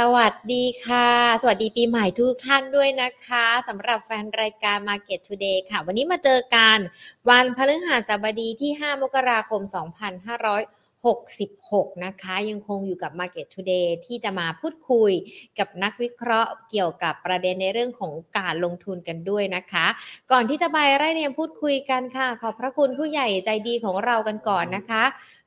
สวัสดีค่ะ สวัสดีปีใหม่ทุกท่านด้วยนะคะสำหรับแฟนรายการ Market Today ค่ะ วันนี้มาเจอกันวันพฤหัสบดีที่ 5 มกราคม 2566 นะคะ ยังคงอยู่กับ Market Today ที่จะมาพูดคุยกับนักวิเคราะห์เกี่ยวกับประเด็นในเรื่องของการลงทุนกันด้วยนะคะ ก่อนที่จะไปไล่เรียงพูดคุยกันค่ะ ขอบพระคุณผู้ใหญ่ใจดีของเรากันก่อนนะคะ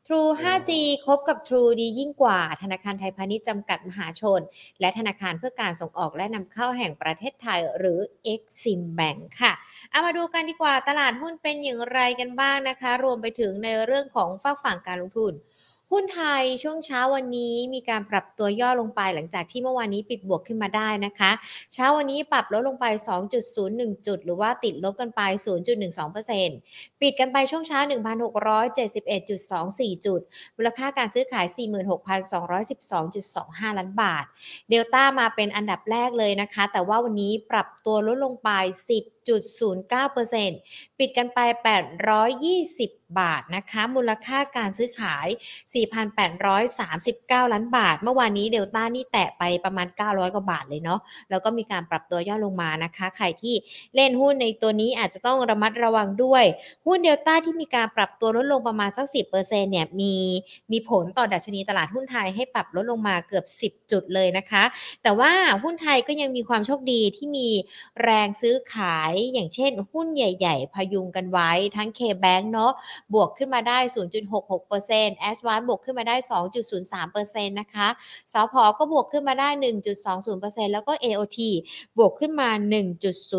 True 5G คบกับ True ดียิ่งกว่า ธนาคารไทยพาณิชย์จำกัดมหาชน และธนาคารเพื่อการส่งออกและนำเข้าแห่งประเทศไทยหรือ Exim Bank ค่ะ เอามาดูกันดีกว่าตลาดหุ้นเป็นอย่างไรกันบ้างนะคะ รวมไปถึงในเรื่องของฝากฝั่งการลงทุน หุ้นไทยช่วงเช้าวันนี้มีการปรับตัวย่อลงไปหลังจากที่เมื่อวานนี้ปิดบวกขึ้นมาได้นะคะ เช้าวันนี้ปรับลดลงไป 2.01 จุด หรือว่าติดลบกันไป 0.12%ปิดกันไปช่วงเช้า 1,671.24 จุด มูลค่าการซื้อขาย 46,212.25 ล้านบาท เดลต้ามาเป็นอันดับแรกเลยนะคะ แต่ว่าวันนี้ปรับตัวลดลงไป 10.09%ปิดกันไป 820บาทนะคะ มูลค่าการซื้อขาย 4,839 ล้านบาท เมื่อวานนี้เดลต้านี่แตะไปประมาณ 900 กว่าบาทเลยเนาะ แล้วก็มีการปรับตัวย่อลงมานะคะ ใครที่เล่นหุ้นในตัวนี้อาจจะต้องระมัดระวังด้วย หุ้นเดลต้าที่มีการปรับตัวลดลงประมาณสัก 10%เนี่ย มีมีผลต่อดัชนีตลาดหุ้นไทยให้ปรับลดลงมาเกือบ 10 จุดเลยนะคะ แต่ว่าหุ้นไทยก็ยังมีความโชคดีที่มีแรงซื้อขาย อย่างเช่น หุ้นใหญ่ ๆ พยุงกันไว้ทั้ง K-Bank เนาะบวกขึ้นมาได้ 0.66% a s w a n บวกขึ้นมาได้ 2.03%นะคะสพก็บวกขึ้นมาได้ 1.20%แล้วก็ AOT บวกขึ้นมา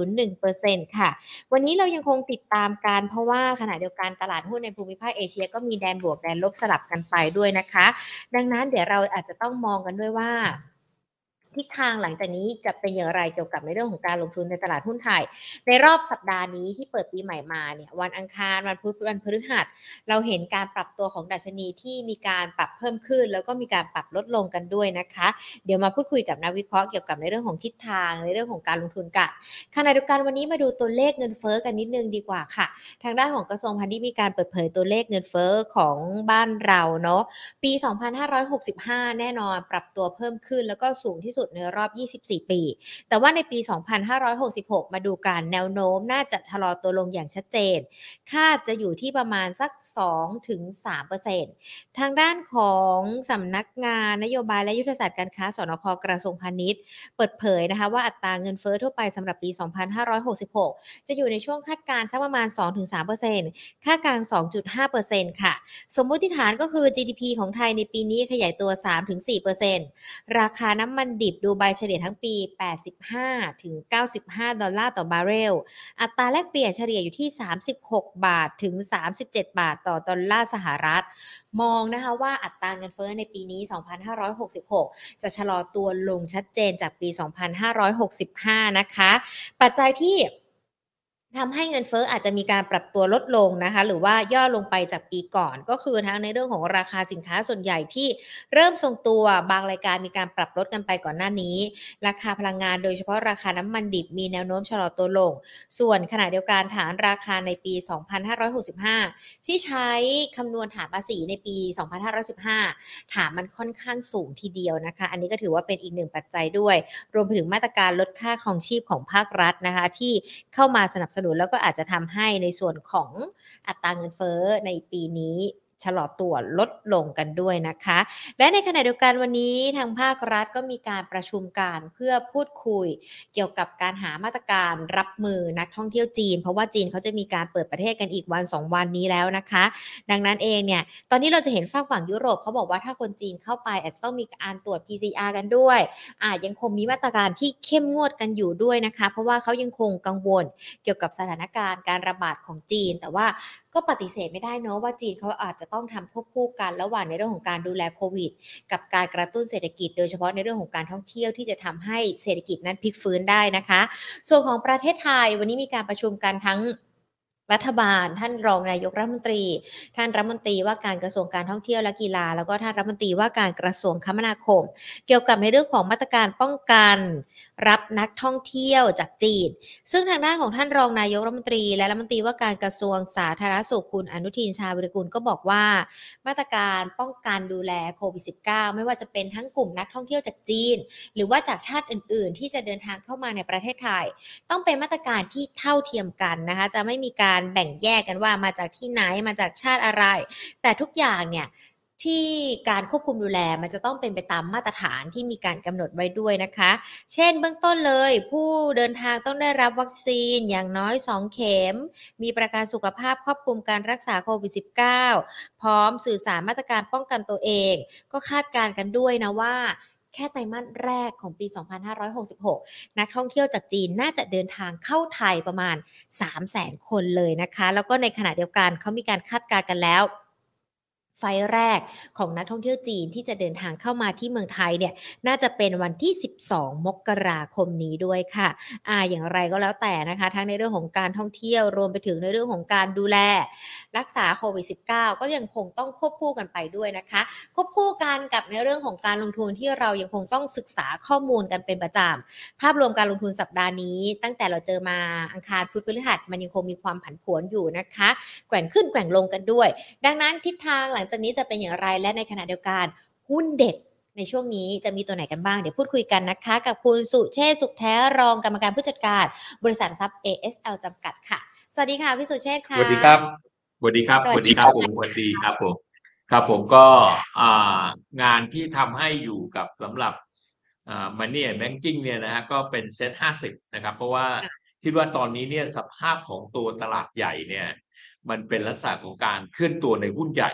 1.01%ค่ะ วันนี้เรายังคงติดตามการเพราะว่าขณะเดียวกันตลาดหุ้นในภูมิภาคเอเชียก็มีแดนบวกแดนลบสลับกันไปด้วยนะคะ ดังนั้นเดี๋ยวเราอาจจะต้องมองกันด้วยว่า ทิศทางหลังจากนี้จะเป็นอย่างไรเกี่ยวกับในเรื่องของการลงทุนในตลาดหุ้นไทย ในรอบสัปดาห์นี้ที่เปิดปีใหม่มาเนี่ยวันอังคารวันพุธวันพฤหัส เราเห็นการปรับตัวของดัชนีที่มีการปรับเพิ่มขึ้น แล้วก็มีการปรับลดลงกันด้วยนะคะ เดี๋ยวมาพูดคุยกับนักวิเคราะห์เกี่ยวกับในเรื่องของทิศทางในเรื่องของการลงทุนกันขณะเดียวกันวันนี้มาดูตัวเลขเงินเฟ้อกันนิดนึงดีกว่าค่ะ ทางด้านของกระทรวงพาณิชย์มีการเปิดเผยตัวเลขเงินเฟ้อของบ้านเราเนาะปี 2565 แน่นอนปรับตัวเพิ่มขึ้นแล้วก็สูงที่สุดในรอบ 24 ปี แต่ว่าในปี 2566 มาดูการแนวโน้มน่าจะชะลอตัวลงอย่างชัดเจน คาดจะอยู่ที่ประมาณสัก 2-3%ทางด้านของสำนักงานนโยบายและยุทธศาสตร์การค้าสนคกระทรวงพาณิชย์ เปิดเผยนะคะว่าอัตราเงินเฟ้อทั่วไปสำหรับปี 2566 จะอยู่ในช่วงคาดการณ์สักประมาณ 2-3%ค่ากลาง 2.5%ค่ะ สมมติฐานก็คือ GDP ของไทยในปีนี้ขยายตัว 3-4%ราคาน้ำมันดิบดูไบเฉลี่ยทั้งปี 85 ถึง 95 ดอลลาร์ต่อบาร์เรล อัตราแลกเปลี่ยนเฉลี่ยอยู่ที่ 36 บาทถึง 37 บาทต่อดอลลาร์สหรัฐ มองนะคะว่าอัตราเงินเฟ้อในปีนี้ 2566 จะชะลอตัวลงชัดเจนจากปี 2565 นะคะ ปัจจัยที่ ทำให้เงินเฟ้ออาจจะมีการปรับตัวลดลงนะคะ หรือว่าย่อลงไปจากปีก่อน ก็คือทั้งในเรื่องของราคาสินค้าส่วนใหญ่ที่เริ่มทรงตัวบางรายการมีการปรับลดกันไปก่อนหน้านี้ ราคาพลังงานโดยเฉพาะราคาน้ำมันดิบมีแนวโน้มชะลอตัวลง ส่วนขณะเดียวกันฐานราคาในปี 2565 ที่ใช้คำนวณฐานภาษีในปี 2515 ฐานมันค่อนข้างสูงทีเดียวนะคะ อันนี้ก็ถือว่าเป็นอีกหนึ่งปัจจัยด้วย รวมไปถึงมาตรการลดค่าครองชีพของภาครัฐนะคะ ที่เข้ามาสนับสนุน แล้วก็อาจจะทำให้ในส่วนของอัตราเงินเฟ้อในปีนี้ ชะลอตัวลดลงกันด้วยนะคะ และในขณะเดียวกันวันนี้ทางภาครัฐก็มีการประชุมการเพื่อพูดคุย เกี่ยวกับการหามาตรการรับมือนักท่องเที่ยวจีน เพราะว่าจีนเขาจะมีการเปิดประเทศกันอีกวัน 2 วันนี้แล้วนะคะ ดังนั้นเองเนี่ยตอนนี้เราจะเห็นฝั่งฝั่งยุโรปเขาบอกว่าถ้าคนจีนเข้าไปอาจจะต้องมีการตรวจ PCR กันด้วยอาจยังคงมีมาตรการที่เข้มงวดกันอยู่ด้วยนะคะ เพราะว่าเขายังคงกังวลเกี่ยวกับสถานการณ์การระบาดของจีน แต่ว่า ก็ปฏิเสธไม่ได้เนอะว่าจีนเขาอาจจะต้องทำควบคู่กันระหว่างในเรื่องของการดูแลโควิด กับการกระตุ้นเศรษฐกิจ โดยเฉพาะในเรื่องของการท่องเที่ยวที่จะทำให้เศรษฐกิจนั้นพลิกฟื้นได้นะคะ ส่วนของประเทศไทยวันนี้มีการประชุมกันทั้งรัฐบาล ท่านรองนายกรัฐมนตรี ท่านรัฐมนตรีว่าการกระทรวงการท่องเที่ยวและกีฬา แล้วก็ท่านรัฐมนตรีว่าการกระทรวงคมนาคม เกี่ยวกับในเรื่องของมาตรการป้องกัน รับนักท่องเที่ยวจากจีน ซึ่งทางด้านของท่านรองนายกรัฐมนตรี และรัฐมนตรีว่าการกระทรวงสาธารณสุขคุณอนุทินชาญวิรุฬก็บอกว่า มาตรการป้องกันดูแลโควิด -19 ไม่ว่าจะเป็นทั้งกลุ่มนักท่องเที่ยวจากจีน หรือว่าจากชาติอื่น ๆ ที่จะเดินทางเข้ามาในประเทศไทย ต้องเป็นมาตรการที่เท่าเทียมกันนะคะจะไม่มีการแบ่งแยกกันว่ามาจากที่ไหนมาจากชาติอะไร แต่ทุกอย่างเนี่ย ที่การควบคุมดูแลมันจะต้องเป็นไปตามมาตรฐานที่มีการกำหนดไว้ด้วยนะคะ เช่นเบื้องต้นเลย ผู้เดินทางต้องได้รับวัคซีนอย่างน้อย 2 เข็ม มีประกันสุขภาพครอบคลุมการรักษาโควิด -19 พร้อมสื่อสารมาตรการป้องกันตัวเอง ก็คาดการณ์กันด้วยนะว่าแค่ไตรมาสแรกของปี 2566 นักท่องเที่ยวจากจีนน่าจะเดินทางเข้าไทยประมาณ 300,000 คนเลยนะคะ แล้วก็ในขณะเดียวกันเขามีการคาดการณ์กันแล้ว ไฟแรกของนักท่องเที่ยวจีนที่จะเดินทางเข้ามาที่เมืองไทยเนี่ยน่าจะเป็นวันที่ 12 มกราคมนี้ด้วยค่ะอ่าอย่างไรก็แล้วแต่นะคะ ทั้งในเรื่องของการท่องเที่ยวรวมไปถึงในเรื่องของการดูแล รักษาโควิด -19 ก็ยังคงต้องควบคู่กันไปด้วยนะคะ ควบคู่กันกับในเรื่องของการลงทุนที่เรายังคงต้องศึกษาข้อมูลกันเป็นประจำภาพรวมการลงทุนสัปดาห์นี้ ตั้งแต่เราเจอมาอังคารพุธพฤหัสมันยังคงมีความผันผวนอยู่นะคะ แกว่งขึ้นแกว่งลงกันด้วย ดังนั้นทิศทางหลังจากนี้จะเป็นอย่างไรและในขณะเดียวกันหุ้นเด็ดในช่วงนี้จะมีตัวไหนกันบ้าง เดี๋ยวพูดคุยกันนะคะ กับคุณสุเชษฐ์สุขแท้รองกรรมการผู้จัดการ บริษัททรัพย์ ASL จำกัดค่ะ สวัสดีค่ะพี่สุเชษฐ์ค่ะสวัสดีครับสวัสดีครับสสวัวัสสดีดีคครัรับบผมสวัสดีครับผมครับผมก็อ่างานที่ทำให้อยู่กับสำหรับอ่า Money and Banking เนี่ยนะฮะก็เป็นเซ็ตห้าสิบนะครับ เพราะว่าคิดว่าตอนนี้เนี่ยสภาพของตัวตลาดใหญ่เนี่ย มันเป็นลักษณะของการเคลื่อนตัวในหุ้นใหญ่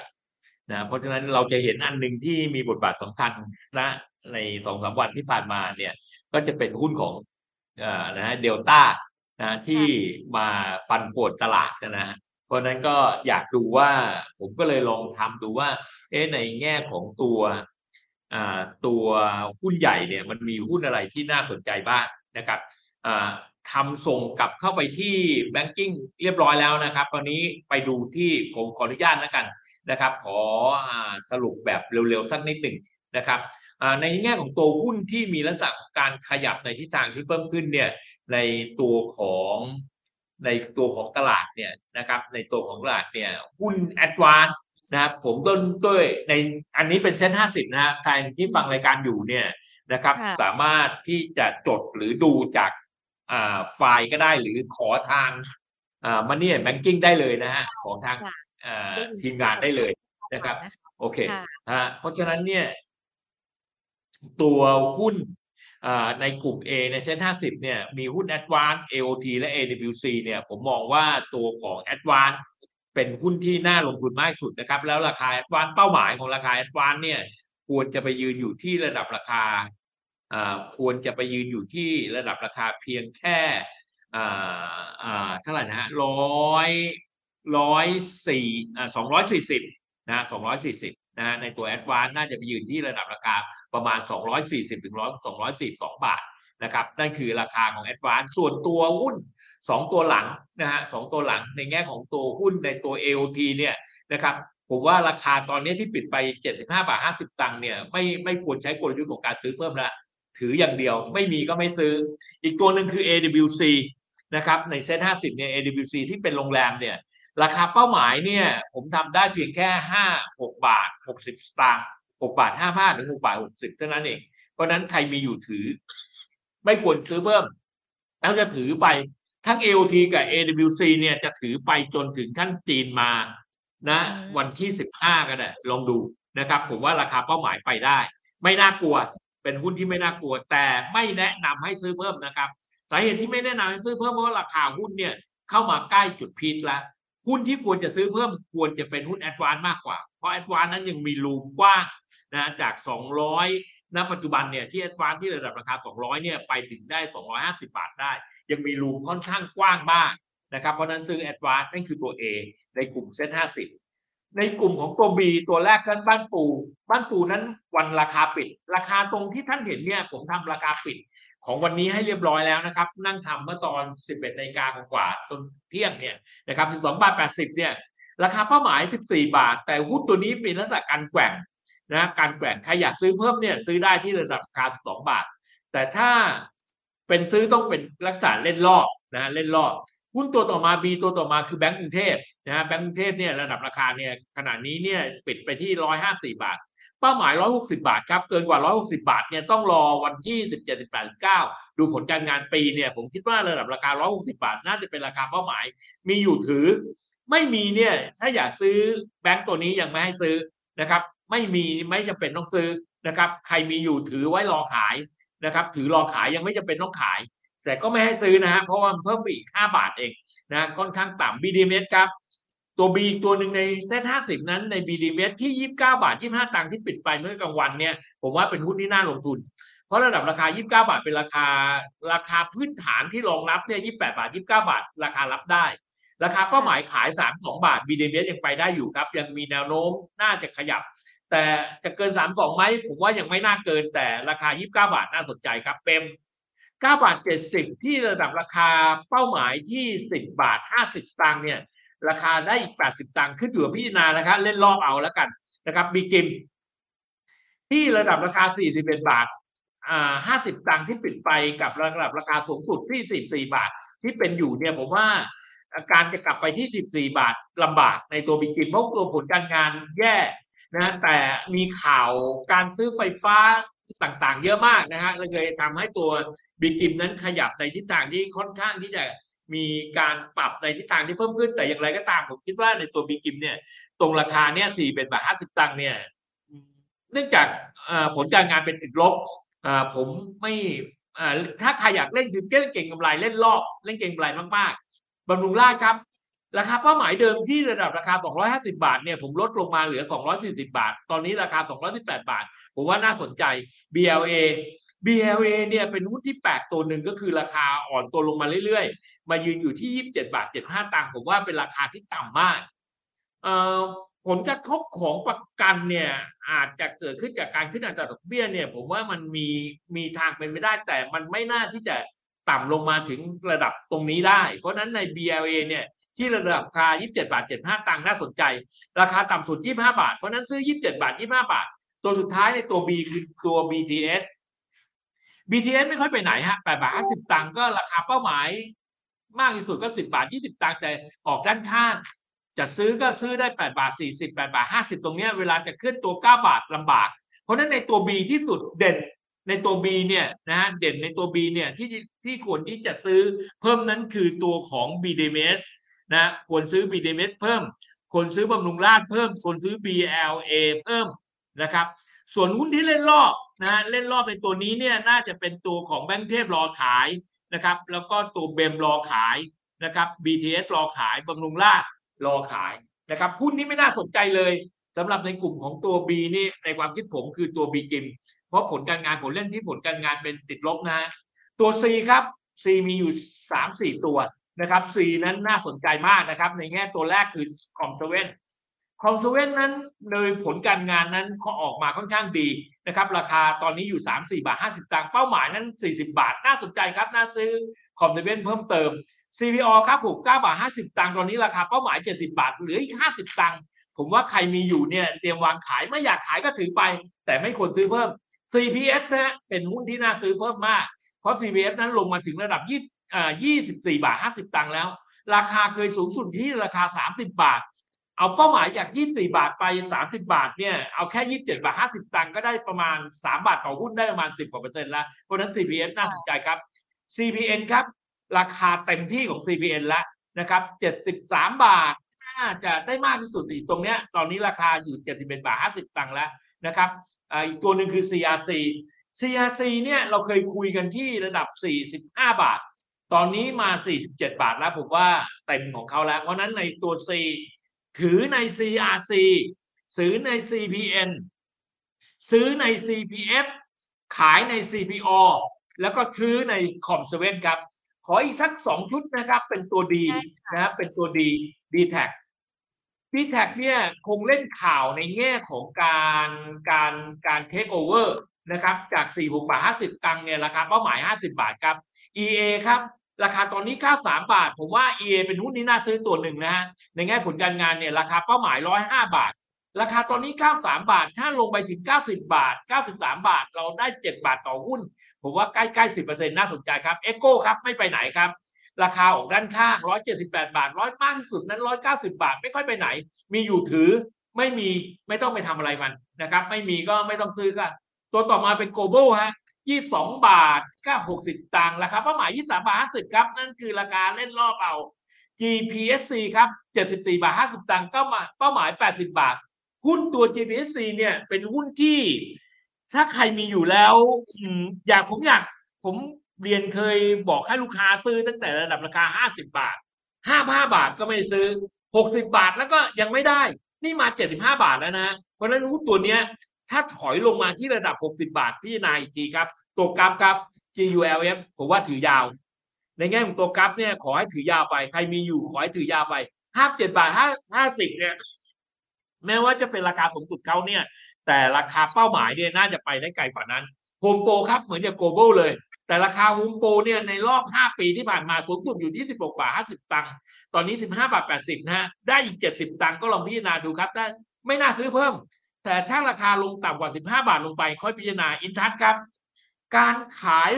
นะเพราะฉะนั้นเราจะเห็นอันหนึ่งที่มีบทบาทสำคัญนะในสองสามวันที่ผ่านมาเนี่ย ก็จะเป็นหุ้นของเอ่อนะฮะเดลต้านะที่มาปันป่วนตลาดนะฮะเพราะฉะนั้นก็อยากดูว่าผมก็เลยลองทำดูว่า เอ๊ะในแง่ของตัวอ่าตัวหุ้นใหญ่เนี่ยมันมีหุ้นอะไรที่น่าสนใจบ้างนะครับอ่าทำส่งกลับเข้าไปที่ banking เรียบร้อยแล้วนะครับตอนนี้ไปดูที่ผมขออนุญาตแล้วกัน นะครับ ขออาสรุปแบบเร็วๆสักนิดหนึ่งนะครับอ่าในแง่ของตัวหุ้นที่มีลักษณะของการขยับในทิศทางที่เพิ่มขึ้นเนี่ยในตัวของในตัวของตลาดเนี่ยนะครับในตัวของตลาดเนี่ยหุ้นแอดวานนะครับผมต้นด้วยในอันนี้เป็นเซ็นห้าสิบนะฮะใครที่ฟังรายการอยู่เนี่ยนะครับค่ะสามารถที่จะจดหรือดูจากอ่าไฟล์ก็ได้หรือขอทางอ่ามันนี่แบงกิ้งได้เลยนะฮะของทางค่ะอ่าได้ยิน ทีมงานได้เลยนะครับโอเคค่ะฮะเพราะฉะนั้นเนี่ยตัวหุ้นอ่าในกลุ่ม A ในเซ็น50เนี่ยมีหุ้น Advance AOT และ AWC เนี่ยผมมองว่าตัวของ Advance เป็นหุ้นที่น่าลงทุนมากที่สุดนะครับ แล้วราคา Advance เป้าหมายของราคา Advance เนี่ยควรจะไปยืนอยู่ที่ระดับราคาอ่าควรจะไปยืนอยู่ที่ระดับราคาเพียงแค่อ่าอ่าเท่าไหร่นะฮะร้อย ร้อยสี่อ่าสองร้อยสี่สิบนะ240นะฮะในตัว a d v a n c e น่าจะไปยืนที่ระดับราคาประมาณ 240ถึง242 บาทนะครับนั่นคือราคาของ a d v a n c e ส่วนตัวหุ้น 2 ตัวหลังนะฮะสองตัวหลังในแง่ของตัวหุ้นในตัว AOT เนี่ยนะครับผมว่าราคาตอนนี้ที่ปิดไป 75บาท50 ตังค์เนี่ยไม่ไม่ควรใช้กลยุทธ์ของการซื้อเพิ่มล้วถืออย่างเดียวไม่มีก็ไม่ซื้อ อีกตัวหนึ่งคือ AWC นะครับในเซ็ต50เนี่ย AWC ที่เป็นโรงแรมเนี่ย ราคาเป้าหมายเนี่ย ผมทำได้เพียงแค่ห้าหกบาทหกสิบสตางค์หกบาทห้าบาทถึงหกบาทหกสิบเท่านั้นเอง เพราะฉะนั้นใครมีอยู่ถือ ไม่ควรซื้อเพิ่มแล้วจะถือไปทั้ง AOT กับ AWC เนี่ยจะถือไปจนถึงขั้นจีนมานะอืมวันที่สิบห้าก็ได้ลองดูนะครับ ผมว่าราคาเป้าหมายไปได้ ไม่น่ากลัว เป็นหุ้นที่ไม่น่ากลัว แต่ไม่แนะนำให้ซื้อเพิ่มนะครับ สาเหตุที่ไม่แนะนำให้ซื้อเพิ่มเพราะว่าราคาหุ้นเนี่ยเข้ามาใกล้จุดพีคแล้ว หุ้นที่ควรจะซื้อเพิ่มควรจะเป็นหุ้น ADVANC มากกว่า เพราะ ADVANC นั้นยังมี room กว้างนะจาก 200ณปัจจุบันเนี่ยที่ ADVANC ที่ระดับราคา 200เนี่ยไปถึงได้ 250 บาทได้ ยังมี room ค่อนข้างกว้างมากนะครับเพราะนั้นซื้อ ADVANC นั่นคือตัว A ในกลุ่ม SET50ในกลุ่มของตัว B ตัวแรกนั้นบ้านปู บ้านปูนั้นวันราคาปิด ราคาตรงที่ท่านเห็นเนี่ยผมทำราคาปิด ของวันนี้ให้เรียบร้อยแล้วนะครับ นั่งทำเมื่อตอน 11นาฬิกากว่าจนเที่ยงเนี่ยนะครับ12บาท80เนี่ยราคาเป้าหมาย 14 บาท แต่หุ้นตัวนี้เป็นลักษณะการแกว่งนะการแกว่งใครอยากซื้อเพิ่มเนี่ยซื้อได้ที่ระดับราคา12บาท แต่ถ้าเป็นซื้อต้องเป็นลักษณะเล่นรอบนะเล่นรอบหุ้นตัวต่อมา B ตัวต่อมาคือแบงก์กรุงเทพนะฮะแบงก์กรุงเทพเนี่ยระดับราคาเนี่ยขณะนี้เนี่ยปิดไปที่ 154 บาท เป้าหมาย 160 บาทครับ เกินกว่า 160 บาทเนี่ยต้องรอวันที่ 17 18 9 ดูผลการงานปีเนี่ยผมคิดว่าระดับราคา 160 บาท น่าจะเป็นราคาเป้าหมาย มีอยู่ถือ ไม่มีเนี่ยถ้าอยากซื้อแบงก์ตัวนี้ยังไม่ให้ซื้อนะครับ ไม่มีไม่จำเป็นต้องซื้อนะครับ ใครมีอยู่ถือไว้รอขายนะครับ ถือรอขายยังไม่จำเป็นต้องขาย แต่ก็ไม่ให้ซื้อนะฮะเพราะว่าเพิ่มอีก 5 บาทเองนะค่อนข้างต่ำ BDMs ครับ ตัว B อีกตัวหนึ่งในเซ็ต50นั้นใน BDMs ที่29บเก้าบาท25ตังค์ที่ปิดไปเมื่อกลางวันเนี่ยผมว่าเป็นหุ้นที่น่าลงทุน เพราะระดับราคา29บาทเป็นราคาราคาพื้นฐานที่รองรับเนี่ย28บาท29บาท ราคารับได้ ราคาเป้าหมายขาย32บาท BDMs ยังไปได้อยู่ครับ ยังมีแนวโน้มน่าจะขยับ แต่จะเกิน32ไหมผมว่ายังไม่น่าเกินแต่ราคา29บาทน่าสนใจครับเป็น9บาท70 ที่ระดับราคาเป้าหมายที่ 10 บาท 50สตางค์เนี่ย ราคาได้อีก 80 ตังค์ขึ้นอยู่กับพิจารณาแล้วครับเล่นรอบเอาแล้วกันนะครับบีกิม ที่ระดับราคา 41 บาทอ่า50 ตังค์ที่ปิดไปกับระดับราคาสูงสุดที่ 44 บาท ที่เป็นอยู่เนี่ยผมว่าการจะกลับไปที่ 14 บาทลำบากในตัวบีกิมเพราะตัวผลการงานแย่นะแต่มีข่าวการซื้อไฟฟ้าต่างๆ เยอะมากนะฮะเลยทำให้ตัวบีกิมนั้นขยับในทิศทางที่ค่อนข้างที่จะ มีการปรับในทิศทางที่เพิ่มขึ้นแต่อย่างไรก็ตามผมคิดว่าในตัวบีกิมเนี่ย ตรงราคาเนี่ยสี่เป็นบาทห้าสิบตังค์เนี่ยเนื่องจากผลการงานเป็นติดลบผมไม่ถ้าใครอยากเล่นคือเล่นเก่งกำไรเล่นรอบเล่นเก่งกำไรมากๆบำรุงราชครับราคาเป้าหมายเดิมที่ระดับราคา 250 บาท เนี่ย ผมลดลงมาเหลือ 240 บาท ตอนนี้ราคา 218 บาท ผมว่าน่าสนใจ BLA BLA เนี่ยเป็นหุ้นที่แปลกตัวหนึ่งก็คือราคาอ่อนตัวลงมาเรื่อยๆ มายืนอยู่ที่ 27 บาท 75 ตังค์ผมว่าเป็นราคาที่ต่ำมากผลกระทบของประกันเนี่ยอาจจะเกิดขึ้นจากการขึ้นอัตราดอกเบี้ยเนี่ยผมว่ามันมีมีทางเป็นไม่ได้แต่มันไม่น่าที่จะต่ำลงมาถึงระดับตรงนี้ได้ เพราะนั้นใน BLA เนี่ยที่ระดับราคา 27 บาท 75 ตังค์น่าสนใจ ราคาต่ำสุด 25 บาท เพราะนั้นซื้อ 27 บาท 25 บาท ตัวสุดท้ายในตัว B คือตัว BTS BTS ไม่ค่อยไปไหนฮะ8บาท50ตังค์ก็ราคาเป้าหมาย มากที่สุดก็10บาท20ตังค์แต่ออกด้านข้างจะซื้อก็ซื้อได้8บาท40 8บาท50ตรงนี้เวลาจะขึ้นตัว9บาทลำบาก เพราะนั้นในตัว B ที่สุดเด่นในตัว B เนี่ยนะฮะเด่นในตัว B เนี่ยที่ที่ควรที่จะซื้อเพิ่มนั้นคือตัวของ BDMs นะควรซื้อ BDMs เพิ่มควรซื้อบำรุงราชเพิ่มควรซื้อ BLA เพิ่มนะครับ ส่วนหุ้นที่เล่นรอบ นะเล่นรอบในตัวนี้เนี่ยน่าจะเป็นตัวของแบงก์เทพรอขายนะครับ แล้วก็ตัวเบมรอขายนะครับ BTS รอขายบำรุงราชรอขายนะครับหุ้นนี้ไม่น่าสนใจเลยสำหรับในกลุ่มของตัว B นี่ในความคิดผมคือตัว B กิม เพราะผลการงานผลเล่นที่ผลการงานเป็นติดลบนะตัว C ครับ C มีอยู่ 3-4 ตัวนะครับ C นั้นน่าสนใจมากนะครับ ในแง่ตัวแรกคือคอมเซเว่น คอมเซเว่นนั้นโดยผลการงานนั้นเขาออกมาค่อนข้างดีนะครับ ราคาตอนนี้อยู่ 3 4 บาท 50ตังค์เป้าหมายนั้น 40 บาท น่าสนใจครับ น่าซื้อคอมเซเว่นเพิ่มเติม CPO ครับผม9บาท 50 ตังค์ตอนนี้ราคาเป้าหมาย 70 บาท เหลืออีก 50 ตังค์ผมว่าใครมีอยู่เนี่ยเตรียมวางขายไม่อยากขายก็ถือไป แต่ไม่ควรซื้อเพิ่ม CPS นะเป็นหุ้นที่น่าซื้อเพิ่มมาก เพราะ CPS นั้นลงมาถึงระดับ20อ่า24 บาท 50 ตังค์แล้ว ราคาเคยสูงสุดที่ราคา 30 บาท เอาเป้าหมายจาก 24 บาทไป 30 บาทเนี่ย เอาแค่ 27 บาท 50 ตังค์ก็ได้ประมาณ 3 บาทต่อหุ้นได้ประมาณ 10กว่าเปอร์เซ็นต์ล้วเพราะนั้น CPS น่าสนใจครับ CPN ครับ ราคาเต็มที่ของ CPN แล้วนะครับ 73 บาทน่าจะได้มากที่สุดอีกตรงเนี้ย ตอนนี้ราคาอยู่ 71 บาท 50 ตังค์แล้วนะครับ อีกตัวหนึ่งคือ CRC CRC เนี่ยเราเคยคุยกันที่ระดับ 45 บาท ตอนนี้มา 47 บาทแล้วผมว่าเต็มของเขาแล้ว เพราะนั้นในตัว C ถือใน CRC ซื้อใน CPN ซื้อใน CPF ขายใน CPO แล้วก็ซื้อใน COM7ครับ ขออีกสักสองชุดนะครับ เป็นตัวดีนะครับเป็นตัวดีดีแท็ก d t แทเนี่ยคงเล่นข่าวในแง่ของการการการเทคโอเวอร์นะครับ จาก4บาท 50 ตังค์เนี่ยราคาเป้าหมาย 50 บาทครับ EA ครับ ราคาตอนนี้ 93 บาท ผมว่า EA เป็นหุ้นที่น่าซื้อตัวหนึ่งนะฮะ ในแง่ผลการงานเนี่ยราคาเป้าหมาย 105 บาท ราคาตอนนี้ 93 บาท ถ้าลงไปถึง 90 บาท 93 บาท เราได้ 7 บาทต่อหุ้น ผมว่าใกล้ๆ 10%น่าสนใจครับ เอโก้ครับ ไม่ไปไหนครับ ราคาออกด้านข้าง 178 บาท ร้อยมากที่สุดนั้น 190 บาท ไม่ค่อยไปไหน มีอยู่ถือ ไม่มี ไม่ต้องไปทำอะไรมันนะครับ ไม่มีก็ไม่ต้องซื้อก็ตัวต่อมาเป็นโกลบอลฮะ 22บาทก็60ตังค์ราคาเป้าหมาย23บาท50ครับ นั่นคือราคาเล่นรอบเอา GPSC ครับ74บาท50ตังค์ก็มาเป้าหมาย80บาท หุ้นตัว GPSC เนี่ยเป็นหุ้นที่ ถ้าใครมีอยู่แล้วอยากผมอยาก ผมเรียนเคยบอกให้ลูกค้าซื้อตั้งแต่ระดับราคา50บาท55บาทก็ไม่ซื้อ60บาทแล้วก็ยังไม่ได้ นี่มา75บาทแล้วนะ เพราะฉะนั้นหุ้นตัวเนี้ย ถ้าถอยลงมาที่ระดับ 60 บาทพิจารณาอีกทีครับ ตัว GULF ครับ GULF ผมว่าถือยาว ในแง่ของตัว GULF เนี่ยขอให้ถือยาวไป ใครมีอยู่ขอให้ถือยาวไป57บาท5 50เนี่ยแม้ว่าจะเป็นราคาสูงสุดเขาเนี่ย แต่ราคาเป้าหมายเนี่ยน่าจะไปได้ไกลกว่านั้นโฮมโปรครับเหมือนกับโกลบอลเลย แต่ราคาโฮมโปรเนี่ยในรอบ 5 ปีที่ผ่านมาสูงสุดอยู่ที่16บาท50 ตังค์ตอนนี้ 15บาท80นะฮะได้อีก 70 ตังค์ก็ลองพิจารณาดูครับถ้าไม่น่าซื้อเพิ่ม แต่ถ้าราคาลงต่ำกว่า 15 บาทลงไป ค่อยพิจารณาอินทัศครับ การขาย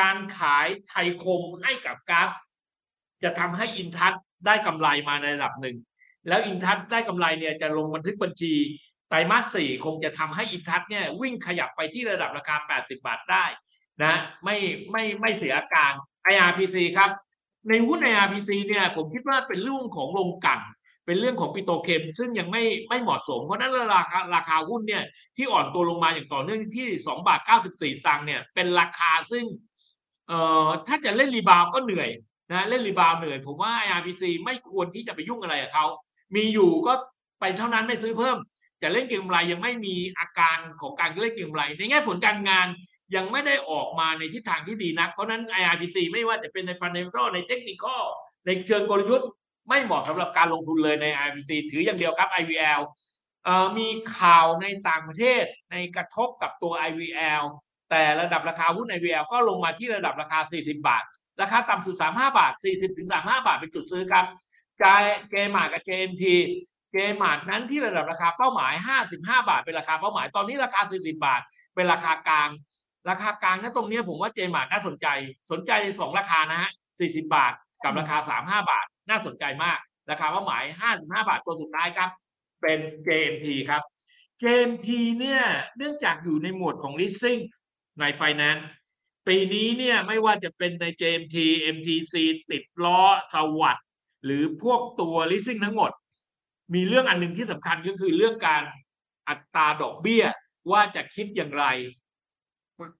การขายไทยคมให้กับกราฟจะทำให้อินทัศได้กำไรมาในระดับหนึ่ง แล้วอินทัศได้กำไรเนี่ยจะลงบันทึกบัญชีไตรมาสสี่คงจะทำให้อินทัศเนี่ยวิ่งขยับไปที่ระดับราคา 80 บาทได้นะไม่ไม่ไม่เสียอาการ IRPC ครับ ในหุ้น IRPC เนี่ยผมคิดว่าเป็นเรื่องของโรงกัน เป็นเรื่องของปิโตเคม ซึ่งยังไม่ไม่เหมาะสม เพราะนั้นราคาราคาหุ้นเนี่ยที่อ่อนตัวลงมาอย่างต่อเนื่องที่2บาท94ตังค์เนี่ยเป็นราคาซึ่งเอ่อถ้าจะเล่นรีบาวก็เหนื่อยนะเล่นรีบาวเหนื่อย ผมว่า IRPC ไม่ควรที่จะไปยุ่งอะไรกับเขา มีอยู่ก็ไปเท่านั้นไม่ซื้อเพิ่มจะเล่นเก็งกำไรยังไม่มีอาการของการเล่นเก็งกำไรในแง่ผลการงานยังไม่ได้ออกมาในทิศทางที่ดีนัก เพราะนั้น IRPC ไม่ว่าจะเป็นในฟันเด m ม n ในเทคนิคในเชิงกลยุทธ์ ไม่เหมาะสำหรับการลงทุนเลยใน IRPC ถืออย่างเดียวครับ IVL เอ่อมีข่าวในต่างประเทศในกระทบกับตัว IVL แต่ระดับราคาหุ้น IVL ก็ลงมาที่ระดับราคา 40 บาท ราคาต่ำสุด 35 บาท 40ถึง35 บาทเป็นจุดซื้อครับจายเกมาร์กับ JMT เจมาร์นั้นที่ระดับราคาเป้าหมาย 55 บาท เป็นราคาเป้าหมาย ตอนนี้ราคา 40 บาท เป็นราคากลาง ราคากลางถ้าตรงนี้ผมว่าเจมาร์น่าสนใจ สนใจสองราคานะฮะ 40 บาทกับราคา 35 บาท น่าสนใจมาก ราคาเป้าหมาย 55 บาทตัวสุดท้ายครับ เป็น JMT ครับ JMT เนี่ยเนื่องจากอยู่ในหมวดของ leasing ใน finance ปีนี้เนี่ยไม่ว่าจะเป็นใน JMT MTC ติดล้อสวัสด์หรือพวกตัว leasing ทั้งหมด มีเรื่องอันหนึ่งที่สำคัญก็คือเรื่องการอัตราดอกเบี้ยว่าจะคิดอย่างไร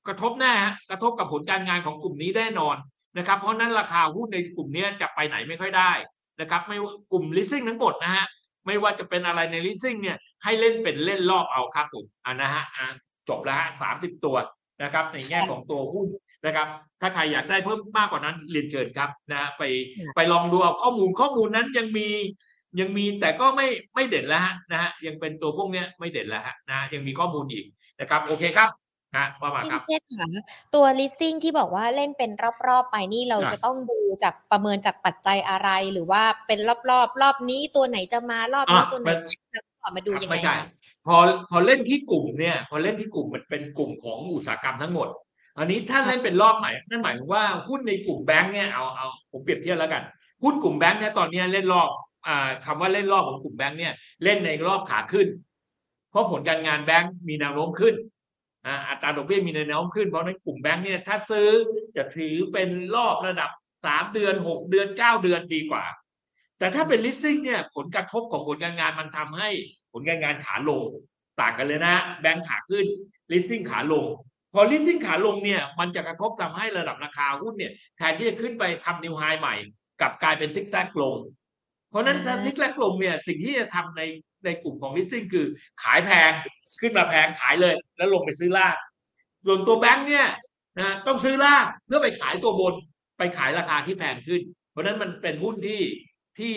กระทบแน่ฮะกระทบกับผลการงานของกลุ่มนี้แน่นอน นะครับเพราะนั้นราคาหุ้นในกลุ่มนี้จะไปไหนไม่ค่อยได้นะครับไม่ว่ากลุ่ม leasing ทั้งหมดนะฮะไม่ว่าจะเป็นอะไรใน leasing เนี่ยให้เล่นเป็นเล่นรอบเอาครับผมอ่านะฮะอะจบแล้วฮะสามสิบตัวนะครับ ในแง่ของตัวหุ้นนะครับ ถ้าใครอยากได้เพิ่มมากกว่านั้นเรียนเชิญครับนะฮะไปไปลองดูเอาข้อมูลข้อมูลนั้นยังมียังมีแต่ก็ไม่ไม่เด่นแล้วฮะนะฮะยังเป็นตัวพวกเนี้ยไม่เด่นแล้วฮะนะยังมีข้อมูลอีกนะครับ โอเคครับ นะว่ามาพี่ครับเชษฐ์ค่ะตัว leasing ที่บอกว่าเล่นเป็นรอบๆ ไปนี่เราอะ จะต้องดูจากประเมินจากปัจจัยอะไร หรือว่าเป็นรอบๆ รอบนี้ตัวไหนจะมารอบนี้อะตัวไหนมัน จะก่อนมาดูยังไงไม่ใช่คะพอพอเล่นที่กลุ่มเนี่ย พอเล่นที่กลุ่มมันเป็นกลุ่มของอุตสาหกรรมทั้งหมด อันนี้ถ้าเล่นเป็นรอบใหม่นั่นหมายถึงว่าหุ้นในกลุ่มแบงค์เนี่ยเอาเอาผมเปรียบเทียบแล้วกันหุ้นกลุ่มแบงค์เนี่ยตอนเนี้ยเล่นรอบอ่าคำว่าเล่นรอบของกลุ่มแบงค์เนี่ยเล่นในรอบขาขึ้น เพราะผลการงานแบงค์มีแนวโน้มขึ้น อ่าอัตราดอกเบี้ยมีแนวโน้มขึ้นเพราะนั้นกลุ่มแบงค์เนี่ยถ้าซื้อจะถือเป็นรอบระดับสามเดือนหกเดือนเก้าเดือนดีกว่า แต่ถ้าเป็น leasing เนี่ยผลกระทบของผลการงานมันทำให้ผลการงานขาลงต่างกันเลยนะแบงค์ขาขึ้น leasing ขาลง พอ leasing ขาลงเนี่ยมันจะกระทบทำให้ระดับราคาหุ้นเนี่ยแทนที่จะขึ้นไปทำนิวไฮใหม่กลับกลายเป็นซิกแซกลง เพราะนั้นถ้าซิกแซกลงเนี่ยสิ่งที่จะทำใน ในกลุ่มของ leasing คือขายแพงขึ้นมาแพงขายเลย แล้วลงไปซื้อล่างส่วนตัวแบงค์เนี่ยนะต้องซื้อล่างเพื่อไปขายตัวบน ไปขายราคาที่แพงขึ้น เพราะนั้นมันเป็นหุ้นที่ที่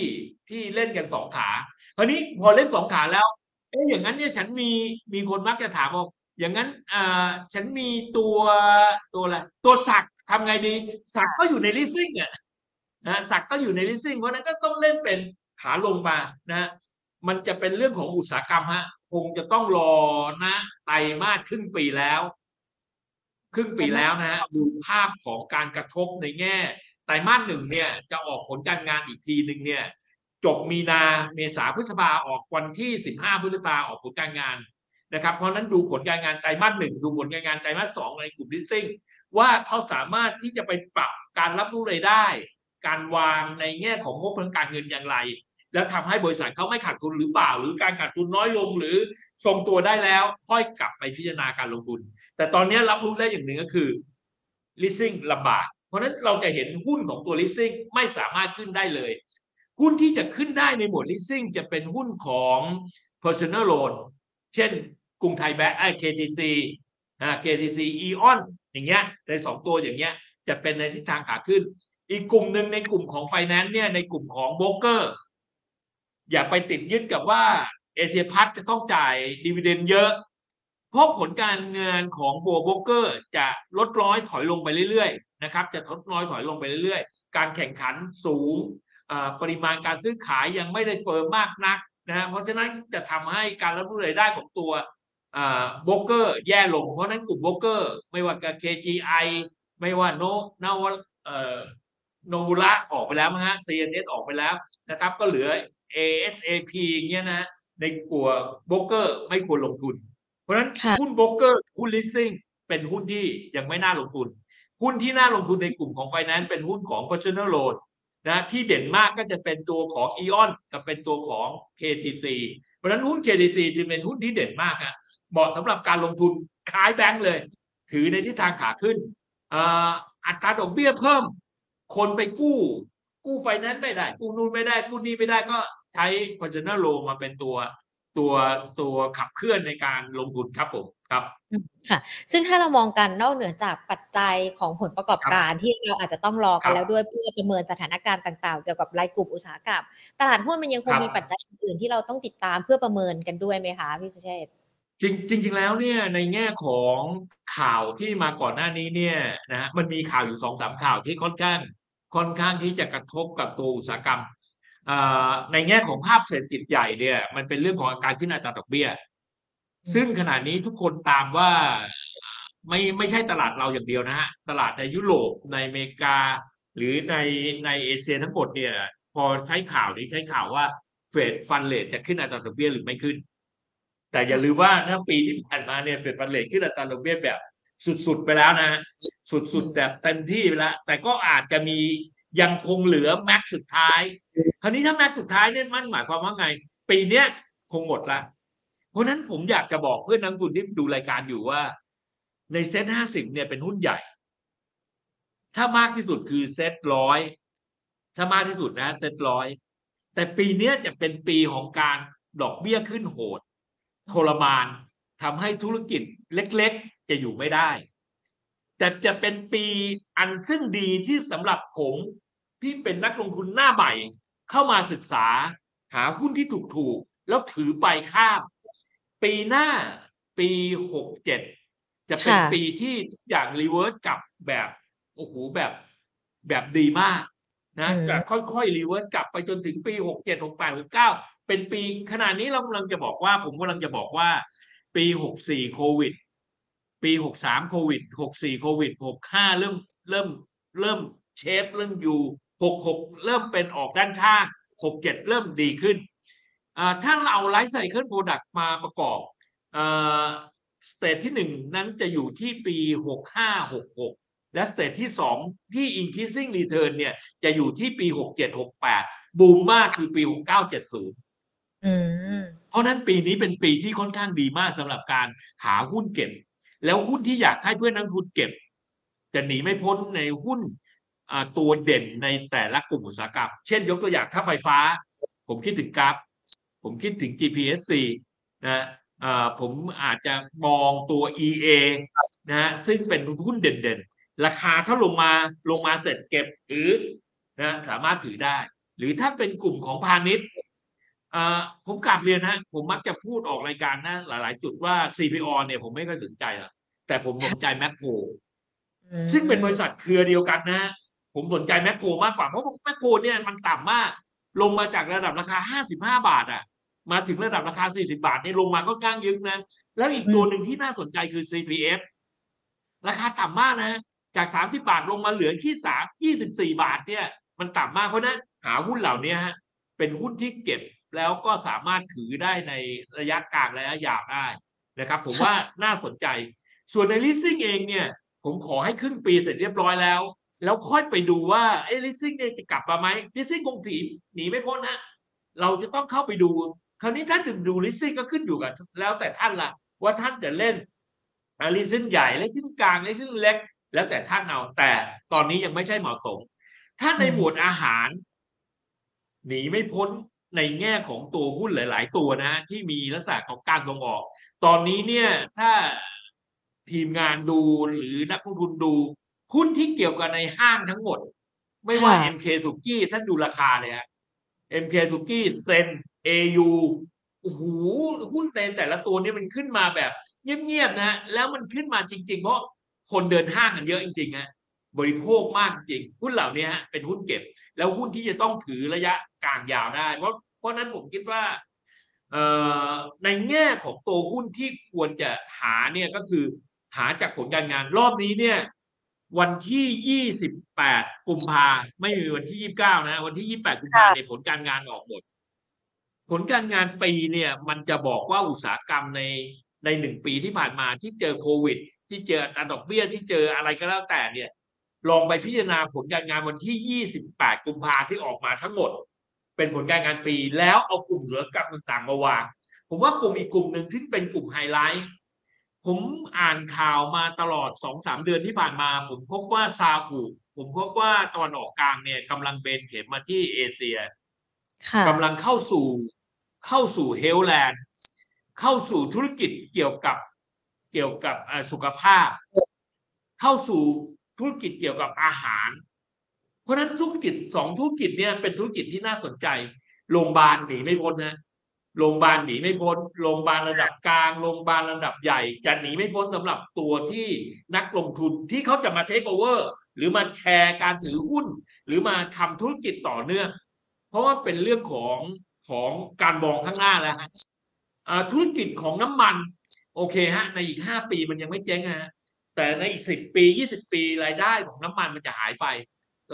ที่เล่นกันสองขาคราวนี้พอเล่นสองขาแล้วเอ๊ะอย่างนั้นเนี่ยฉันมีมีคนมักจะถามว่าอย่างนั้นอ่าฉันมีตัวตัวอะไรตัวสักทำไงดี สักก็อยู่ในลิสซิ่งอะนะสักก็อยู่ในลิสซิ่งเพราะนั้นก็ต้องเล่นเป็นขาลงมานะ มันจะเป็นเรื่องของอุตสาหกรรมฮะ คงจะต้องรอนะไตรมาสครึ่งปีแล้ว ครึ่งปีแล้วนะฮะดูภาพของการกระทบในแง่ ไตรมาสหนึ่งเนี่ย จะออกผลการงานอีกทีหนึ่งเนี่ย จบมีนาเมษาพฤษภาออกวันที่สิบห้าพฤษภาออกผลการงานนะครับ เพราะนั้นดูผลการงานไตรมาสหนึ่งดูผลการงานไตรมาสสองในกลุ่มลิสซิ่งว่าเขาสามารถที่จะไปปรับการรับรู้รายได้ การวางในแง่ของงบทางการเงินอย่างไร แล้วทำให้บริษัทเขาไม่ขาดทุนหรือเปล่า หรือการขาดทุนน้อยลงหรือทรงตัวได้แล้ว ค่อยกลับไปพิจารณาการลงทุน แต่ตอนนี้รับรู้ได้อย่างหนึ่งก็คือ leasing ลำบาก เพราะนั้นเราจะเห็นหุ้นของตัว leasing ไม่สามารถขึ้นได้เลย หุ้นที่จะขึ้นได้ในหมวด leasing จะเป็นหุ้นของ personal loan เช่น กรุงไทยแบงก์ KTC อ่า KTC Eon อย่างเงี้ยในสองตัวอย่างเงี้ยจะเป็นในทิศทางขาขึ้น อีกกลุ่มหนึ่งในกลุ่มของ finance เนี่ยในกลุ่มของโบรกเกอร์ อย่าไปติดยึดกับว่าเอเซียพลัสจะต้องจ่าย dividend เยอะ เพราะผลการเงินของตัวโบกเกอร์ จะลดน้อยถอยลงไปเรื่อยๆนะครับ จะลดน้อยถอยลงไปเรื่อยๆ การแข่งขันสูงปริมาณการซื้อขายยังไม่ได้ firm มากนักนะฮะเพราะฉะนั้นจะทำให้การรับรู้รายได้ของตัวโบกเกอร์แย่ลง เพราะฉะนั้นกลุ่มโบกเกอร์ ไม่ว่ากับ KGI ไม่ว่าโนนาวเอ่อ โนบุระออกไปแล้วมั้งฮะ CNS ออกไปแล้วนะครับ ก็เหลือ ASAP อย่างเงี้ยนะในกลัวโบรกเกอร์ไม่ควรลงทุน เพราะฉะนั้นหุ้นโบรกเกอร์หุ้น leasing เป็นหุ้นที่ยังไม่น่าลงทุน หุ้นที่น่าลงทุนในกลุ่มของ finance เป็นหุ้นของ personal loan นะที่เด่นมากก็จะเป็นตัวของ Eon กับเป็นตัวของ KTC เพราะฉะนั้นหุ้น KTC จึงเป็นหุ้นที่เด่นมากอะเหมาะสำหรับการลงทุนคล้ายแบงก์เลย ถือในทิศทางขาขึ้นอัตราดอกเบี้ยเพิ่ม คนไปกู้ กู้ไฟแนนซ์ไม่ได้ กู้นู่นไม่ได้ กู้นี่ไม่ได้ก็ใช้ personal loan มาเป็นตัวตัวตัวขับเคลื่อนในการลงทุนครับผมครับค่ะ ซึ่งถ้าเรามองกันนอกเหนือจากปัจจัยของผลประกอบการที่เราอาจจะต้องรอกันแล้วด้วยเพื่อประเมินสถานการณ์ต่างๆ เกี่ยวกับรายกลุ่มอุตสาหกรรมตลาดหุ้นมันยังคงมีปัจจัยอื่นที่เราต้องติดตามเพื่อประเมินกันด้วยไหมคะพี่สุเชษจริงจริง ๆ แล้วเนี่ยในแง่ของข่าวที่มาก่อนหน้านี้เนี่ยนะฮะมันมีข่าวอยู่สองสามข่าวที่ค่อนข้าง ค่อนข้างที่จะกระทบกับตัวอุตสาหกรรมในแง่ของภาพเศรษฐกิจใหญ่เนี่ย มันเป็นเรื่องของอาการขึ้นอัตราดอกเบี้ย ซึ่งขณะนี้ทุกคนตามว่าไม่ไม่ใช่ตลาดเราอย่างเดียวนะฮะ ตลาดในยุโรปในอเมริกา หรือในในเอเชียทั้งหมดเนี่ย พอใช้ข่าวนี้ใช้ข่าวว่าเฟดฟันเลทจะขึ้นอัตราดอกเบี้ยหรือไม่ขึ้น แต่อย่าลืมว่าทั้งปีที่ผ่านมาเนี่ยเฟดฟันเลทขึ้นอัตราดอกเบี้ยแบบสุดๆไปแล้วนะ สุดๆแบบเต็มที่ไปแล้วแต่ก็อาจจะมียังคงเหลือแม็กสุดท้าย คราวนี้ถ้าแม็กสุดท้ายเนี่ยมันหมายความว่าไง ปีเนี้ยคงหมดละ เพราะนั้นผมอยากจะบอกเพื่อนนักทุนที่ดูรายการอยู่ว่า ในเซ็ตห้าสิบเนี่ยเป็นหุ้นใหญ่ ถ้ามากที่สุดคือเซ็ตร้อยถ้ามากที่สุดนะเซ็ตร้อยแต่ปีนี้จะเป็นปีของการดอกเบี้ยขึ้นโหดทรมานทำให้ธุรกิจเล็ก ๆ จะอยู่ไม่ได้ แต่จะเป็นปีอันซึ่งดีที่สำหรับผมที่เป็นนักลงทุนหน้าใหม่ เข้ามาศึกษา หาหุ้นที่ถูกๆ แล้วถือไปข้าม ปีหน้าปีหกเจ็ดจะเป็นปีที่ทุกอย่าง reverse กลับแบบโอ้โหแบบแบบดีมากนะจะค่อยๆ reverse กลับไปจนถึงปีหกเจ็ดหกแปดหกเก้าเป็นปีขนาดนี้เรากำลังจะบอกว่า ผมกำลังจะบอกว่า ปีหกสี่โควิด ปีหกสามโควิดหกสี่โควิดหกห้าเริ่มเริ่มเริ่มเชฟเริ่มอยู่หกหกเริ่มเป็นออกด้านข้างหกเจ็ดเริ่มดีขึ้นถ้าเราเอา life cycle product มาประกอบstage ที่หนึ่งนั้นจะอยู่ที่ปีหกห้าหกหกและ stage ที่สองที่ increasing return เนี่ยจะอยู่ที่ปีหกเจ็ดหกแปดบูมมากคือปีหกเก้าเจ็ดศูนย์เพราะนั้นปีนี้เป็นปีที่ค่อนข้างดีมากสำหรับการหาหุ้นเก็บ แล้วหุ้นที่อยากให้เพื่อนนักทุนเก็บ จะหนีไม่พ้นในหุ้นตัวเด่นในแต่ละกลุ่มอุตสาหกรรม เช่นยกตัวอย่างถ้าไฟฟ้า ผมคิดถึง GULFผมคิดถึง GPSC นะผมอาจจะมองตัว EA นะซึ่งเป็นหุ้นเด่นๆ ราคาถ้าลงมาลงมาเสร็จเก็บหรือนะสามารถถือได้ หรือถ้าเป็นกลุ่มของพาณิชย์ ผมกลับเรียนฮะผมมักจะพูดออกรายการนะหลาย ๆ จุดว่า CPO เนี่ยผมไม่ค่อยสนใจหรอกแต่ผมสนใจแมคโครอืมซึ่งเป็นบริษัทเครือเดียวกันนะฮะผมสนใจแมคโครมากกว่าเพราะแมคโครเนี่ยมันต่ำมาก ลงมาจากระดับราคา 55 บาทอะมาถึงระดับราคา 40 บาทเนี่ยลงมาก็ก้างยึกนะ แล้วอีกตัวหนึ่งที่น่าสนใจคือ CPF ราคาต่ำมากนะ จาก 30 บาทลงมาเหลือที่สาม24 บาทเนี่ย มันต่ำมากเพราะฉะนั้นหาหุ้นเหล่านี้ฮะเป็นหุ้นที่เก็บ แล้วก็สามารถถือได้ในระยะกลางและระยะยาวได้นะครับ ผมว่าน่าสนใจ ส่วนใน leasing เองเนี่ยผมขอให้ครึ่งปีเสร็จเรียบร้อยแล้ว แล้วค่อยไปดูว่าเอ้ leasing เนี่ยจะกลับมาไหม leasing คงถีหนีไม่พ้นนะเราจะต้องเข้าไปดู คราวนี้ถ้าถึงดู leasing ก็ขึ้นอยู่กับแล้วแต่ท่านละว่าท่านจะเล่น leasing ใหญ่ leasing กลาง leasing เล็ก แล้วแต่ท่านเอาแต่ตอนนี้ยังไม่ใช่เหมาะสม ถ้าในหมวดอาหาร หนีไม่พ้น ในแง่ของตัวหุ้นหลาย ๆ ตัวนะฮะที่มีลักษณะของการส่งออก ตอนนี้เนี่ยถ้าทีมงานดูหรือนักลงทุนดู หุ้นที่เกี่ยวกับในห้างทั้งหมด ไม่ว่าค่ะ MK สุกี้ท่านดูราคาเลยฮะ MK สุกี้เซน AU โอ้โหหุ้นในแต่ละตัวเนี่ยมันขึ้นมาแบบ เงียบๆนะ แล้วมันขึ้นมาจริง ๆ เพราะคนเดินห้างกันเยอะจริงๆฮะ บริโภคมากจริงหุ้นเหล่านี้ฮะเป็นหุ้นเก็บ แล้วหุ้นที่จะต้องถือระยะกลางยาวได้ เพราะเพราะฉะนั้นผมคิดว่าเอ่อในแง่ของตัวหุ้นที่ควรจะหาเนี่ยก็คือหาจากผลการงานรอบนี้เนี่ยวันที่ 28 กุมภาไม่มีวันที่ 29 นะ วันที่ 28 กุมภาเนี่ยผลการงานออกหมด ผลการงานปีเนี่ย มันจะบอกว่าอุตสาหกรรมในในหนึ่งปีที่ผ่านมาที่เจอโควิด ที่เจออัตราดอกเบี้ยที่เจออะไรก็แล้วแต่เนี่ย ลองไปพิจารณาผลการงานวันที่ 28 กุมภาที่ออกมาทั้งหมด เป็นผลการงานปีแล้วเอากลุ่มอุตสาหกรรมต่างๆมาวาง ผมว่ากลุ่มอีกกลุ่มหนึ่งที่เป็นกลุ่มไฮไลท์ผมอ่านข่าวมาตลอดสองสามเดือนที่ผ่านมา ผมพบว่าซาอุผมพบว่าตะวันออกกลางเนี่ยกำลังเบนเข็มมาที่เอเชียค่ะกำลังเข้าสู่เข้าสู่เฮลแลนด์เข้าสู่ธุรกิจเกี่ยวกับเกี่ยวกับอ่าสุขภาพ เข้าสู่ ธุรกิจเกี่ยวกับอาหาร เพราะฉะนั้นธุรกิจสองธุรกิจเนี่ยเป็นธุรกิจที่น่าสนใจโรงพยาบาลหนีไม่พ้นนะโรงพยาบาลหนีไม่พ้นโรงพยาบาลระดับกลางโรงพยาบาลระดับใหญ่ จะหนีไม่พ้นสำหรับตัวที่นักลงทุนที่เขาจะมาเทคโอเวอร์หรือมาแชร์การถือหุ้น หรือมาทำธุรกิจต่อเนื่อง เพราะว่าเป็นเรื่องของของการมองข้างหน้าแล้วฮะธุรกิจของน้ำมัน โอเคฮะ ในอีกห้าปีมันยังไม่เจ๊งฮะ แต่ในอีกสิบปียี่สิบปี รายได้ของน้ำมันมันจะหายไป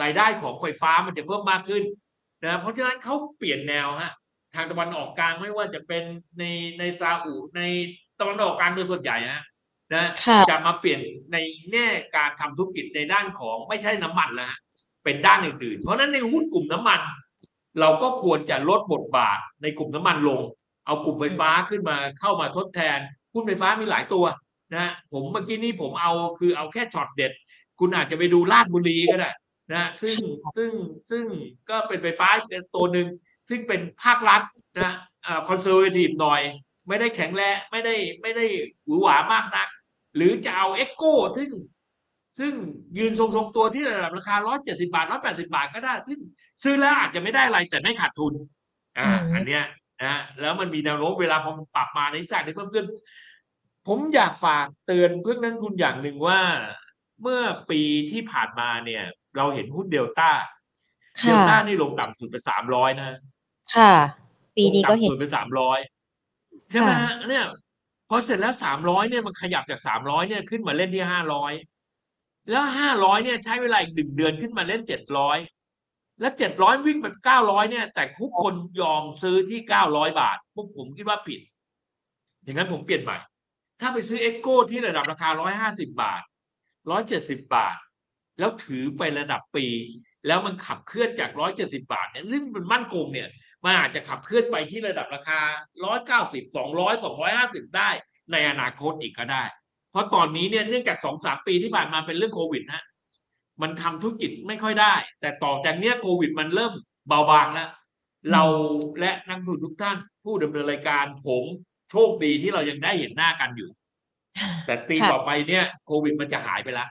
รายได้ของไฟฟ้ามันจะเพิ่มมากขึ้นนะเพราะฉะนั้นเขาเปลี่ยนแนวฮะทางตะวันออกกลางไม่ว่าจะเป็นในในซาอุในตะวันออกกลางโดยส่วนใหญ่ฮะนะค่ะจะมาเปลี่ยนในแง่การทำธุรกิจในด้านของไม่ใช่น้ำมันแล้วฮะเป็นด้านอื่นๆ เพราะฉะนั้นในหุ้นกลุ่มน้ำมัน เราก็ควรจะลดบทบาทในกลุ่มน้ำมันลง เอากลุ่มไฟฟ้าขึ้นมาเข้ามาทดแทนหุ้นไฟฟ้ามีหลายตัว นะฮะผมเมื่อกี้นี้ผมเอาคือเอาแค่ช็อตเด็ด คุณอาจจะไปดูราชบุรีก็ได้นะฮะซึ่งซึ่งซึ่งก็เป็นไฟฟ้าอีกตัวหนึ่งซึ่งเป็นภาครัฐนะอ่า conservative หน่อย ไม่ได้แข็งแรงไม่ได้ไม่ได้หวือหวามากนัก หรือจะเอา EGCO ซึ่งซึ่งยืนทรงๆตัวที่ระดับราคา 170 บาท 180 บาทก็ได้ ซึ่งซื้อแล้วอาจจะไม่ได้อะไรแต่ไม่ขาดทุน อ่าอืมอันเนี้ยนะฮะแล้วมันมีแนวโน้มเวลาพอมันปรับมาในทิศทางที่เพิ่มขึ้น ผมอยากฝากเตือนเพื่อนนักลงทุนอย่างหนึ่งว่า เมื่อปีที่ผ่านมาเนี่ย เราเห็นหุ้นเดลต้าเดลค่ะต้านี่ลงต่ำสุดไปสามร้อยนะ ค่ะ ปีนี้ก็เห็นลงต่ำสุดไปสามร้อยใช่ไหมค่ะฮะเนี่ยพอเสร็จแล้วสามร้อยเนี่ยมันขยับจากสามร้อยเนี่ยขึ้นมาเล่นที่ห้าร้อยแล้วห้าร้อยเนี่ยใช้เวลาอีกหนึ่งเดือนขึ้นมาเล่นเจ็ดร้อยแล้วเจ็ดร้อยวิ่งแบบเก้าร้อยเนี่ย แต่ทุกคนยอมซื้อที่เก้าร้อยบาทพวกผมคิดว่าผิดอย่างนั้นผมเปลี่ยนใหม่ ถ้าไปซื้อ EGCO ที่ระดับราคาร้อยห้าสิบาทร้อยเจ็ดสิบาท แล้วถือไประดับปี แล้วมันขับเคลื่อนจากร้อยเจ็ดสิบาทเนี่ยซึ่งมันมั่นคงเนี่ยมันอาจจะขับเคลื่อนไปที่ระดับราคาร้อยเก้าสิบสองร้อยสองร้อยห้าสิบได้ ในอนาคตอีกก็ได้ เพราะตอนนี้เนี่ยเนื่องจากสองสามปีที่ผ่านมาเป็นเรื่องโควิดฮะมันทำธุรกิจไม่ค่อยได้ แต่ต่อจากเนี้ยโควิดมันเริ่มเบาบางแล้วเราและนักลงทุนทุกท่านผู้ดำเนินรายการผม โชคดีที่เรายังได้เห็นหน้ากันอยู่ แต่ปีค่ะต่อไปเนี่ยโควิดมันจะหายไปแล้ว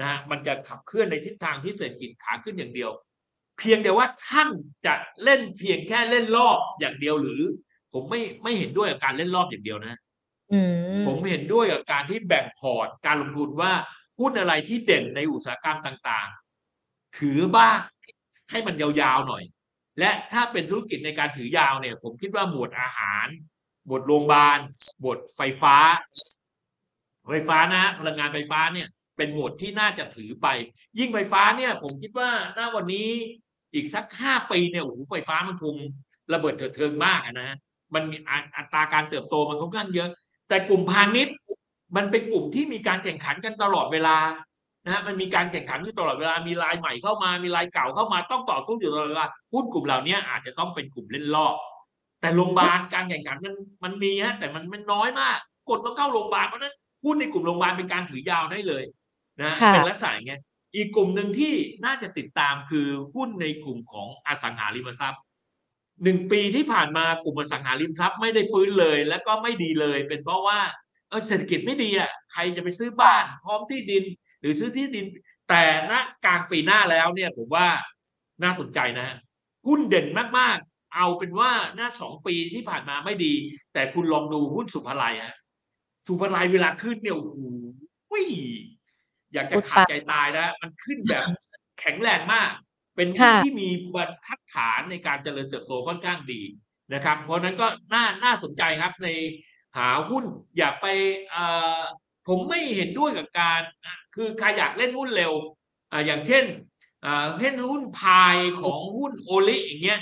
นะฮะมันจะขับเคลื่อนในทิศทางที่เศรษฐกิจขาขึ้นอย่างเดียว เพียงแต่ว่าท่านจะเล่นเพียงแค่เล่นรอบอย่างเดียวหรือ ผมไม่ไม่เห็นด้วยกับการเล่นรอบอย่างเดียวนะอืมผมเห็นด้วยกับการที่แบ่งพอร์ตการลงทุนว่าหุ้นอะไรที่เด่นในอุตสาหกรรมต่างๆ ถือบ้างให้มันยาวๆหน่อย และถ้าเป็นธุรกิจในการถือยาวเนี่ย ผมคิดว่าหมวดอาหาร หมวดโรงพยาบาลหมวดไฟฟ้า ไฟฟ้านะพลังงานไฟฟ้าเนี่ย เป็นหมวดที่น่าจะถือไป ยิ่งไฟฟ้าเนี่ย ผมคิดว่าหน้าวันนี้อีกสักห้าปีเนี่ยโอ้โหไฟฟ้ามันคงระเบิดเถิดเทิงมากนะฮะมันมีอัอัตราการเติบโตมันค่อนข้างเยอะ แต่กลุ่มพาณิชย์มันเป็นกลุ่มที่มีการแข่งขันกันตลอดเวลานะฮะมันมีการแข่งขันอยู่ตลอดเวลามีรายใหม่เข้ามามีรายเก่าเข้ามาต้องต่อสู้อยู่ตลอดเวลาหุ้นกลุ่มเหล่านี้อาจจะต้องเป็นกลุ่มเล่นรอบ แต่โรงพยาบาลการแข่งขันมันมันมีฮะแต่มันมันน้อยมากกดต้องเข้าโรงพยาบาลเพราะฉะนั้นหุ้นในกลุ่มโรงพยาบาลเป็นการถือยาวได้เลยนะค่ะเป็นลักษณะอย่างเงี้ยอีกกลุ่มหนึ่งที่น่าจะติดตามคือหุ้นในกลุ่มของอสังหาริมทรัพย์หนึ่งปีที่ผ่านมากลุ่มอสังหาริมทรัพย์ไม่ได้ฟื้นเลย แล้วก็ไม่ดีเลย เป็นเพราะว่าเออเศรษฐกิจไม่ดีอะใครจะไปซื้อบ้านพร้อมที่ดิน หรือซื้อที่ดิน แต่ณกลางปีหน้าแล้วเนี่ยผมว่าน่าสนใจนะฮะหุ้นเด่นมากๆ เอาเป็นว่าหน้าสองปีที่ผ่านมาไม่ดี แต่คุณลองดูหุ้นสุภาลัยฮะสุภาลัยเวลาขึ้นเนี่ยโอ้โหอยากจะขาดใจตายนะมันขึ้นแบบแข็งแรงมาก เป็นหุ้นค่ะที่มีบรรทัดฐานในการเจริญเติบโตค่อนข้างดีนะครับ เพราะฉะนั้นก็น่าน่าสนใจครับในหาหุ้นอย่าไปเอ่อผมไม่เห็นด้วยกับการอะคือใครอยากเล่นหุ้นเร็วอ่าอย่างเช่นอ่าเช่นหุ้นพายของหุ้นโอลิอย่างเงี้ย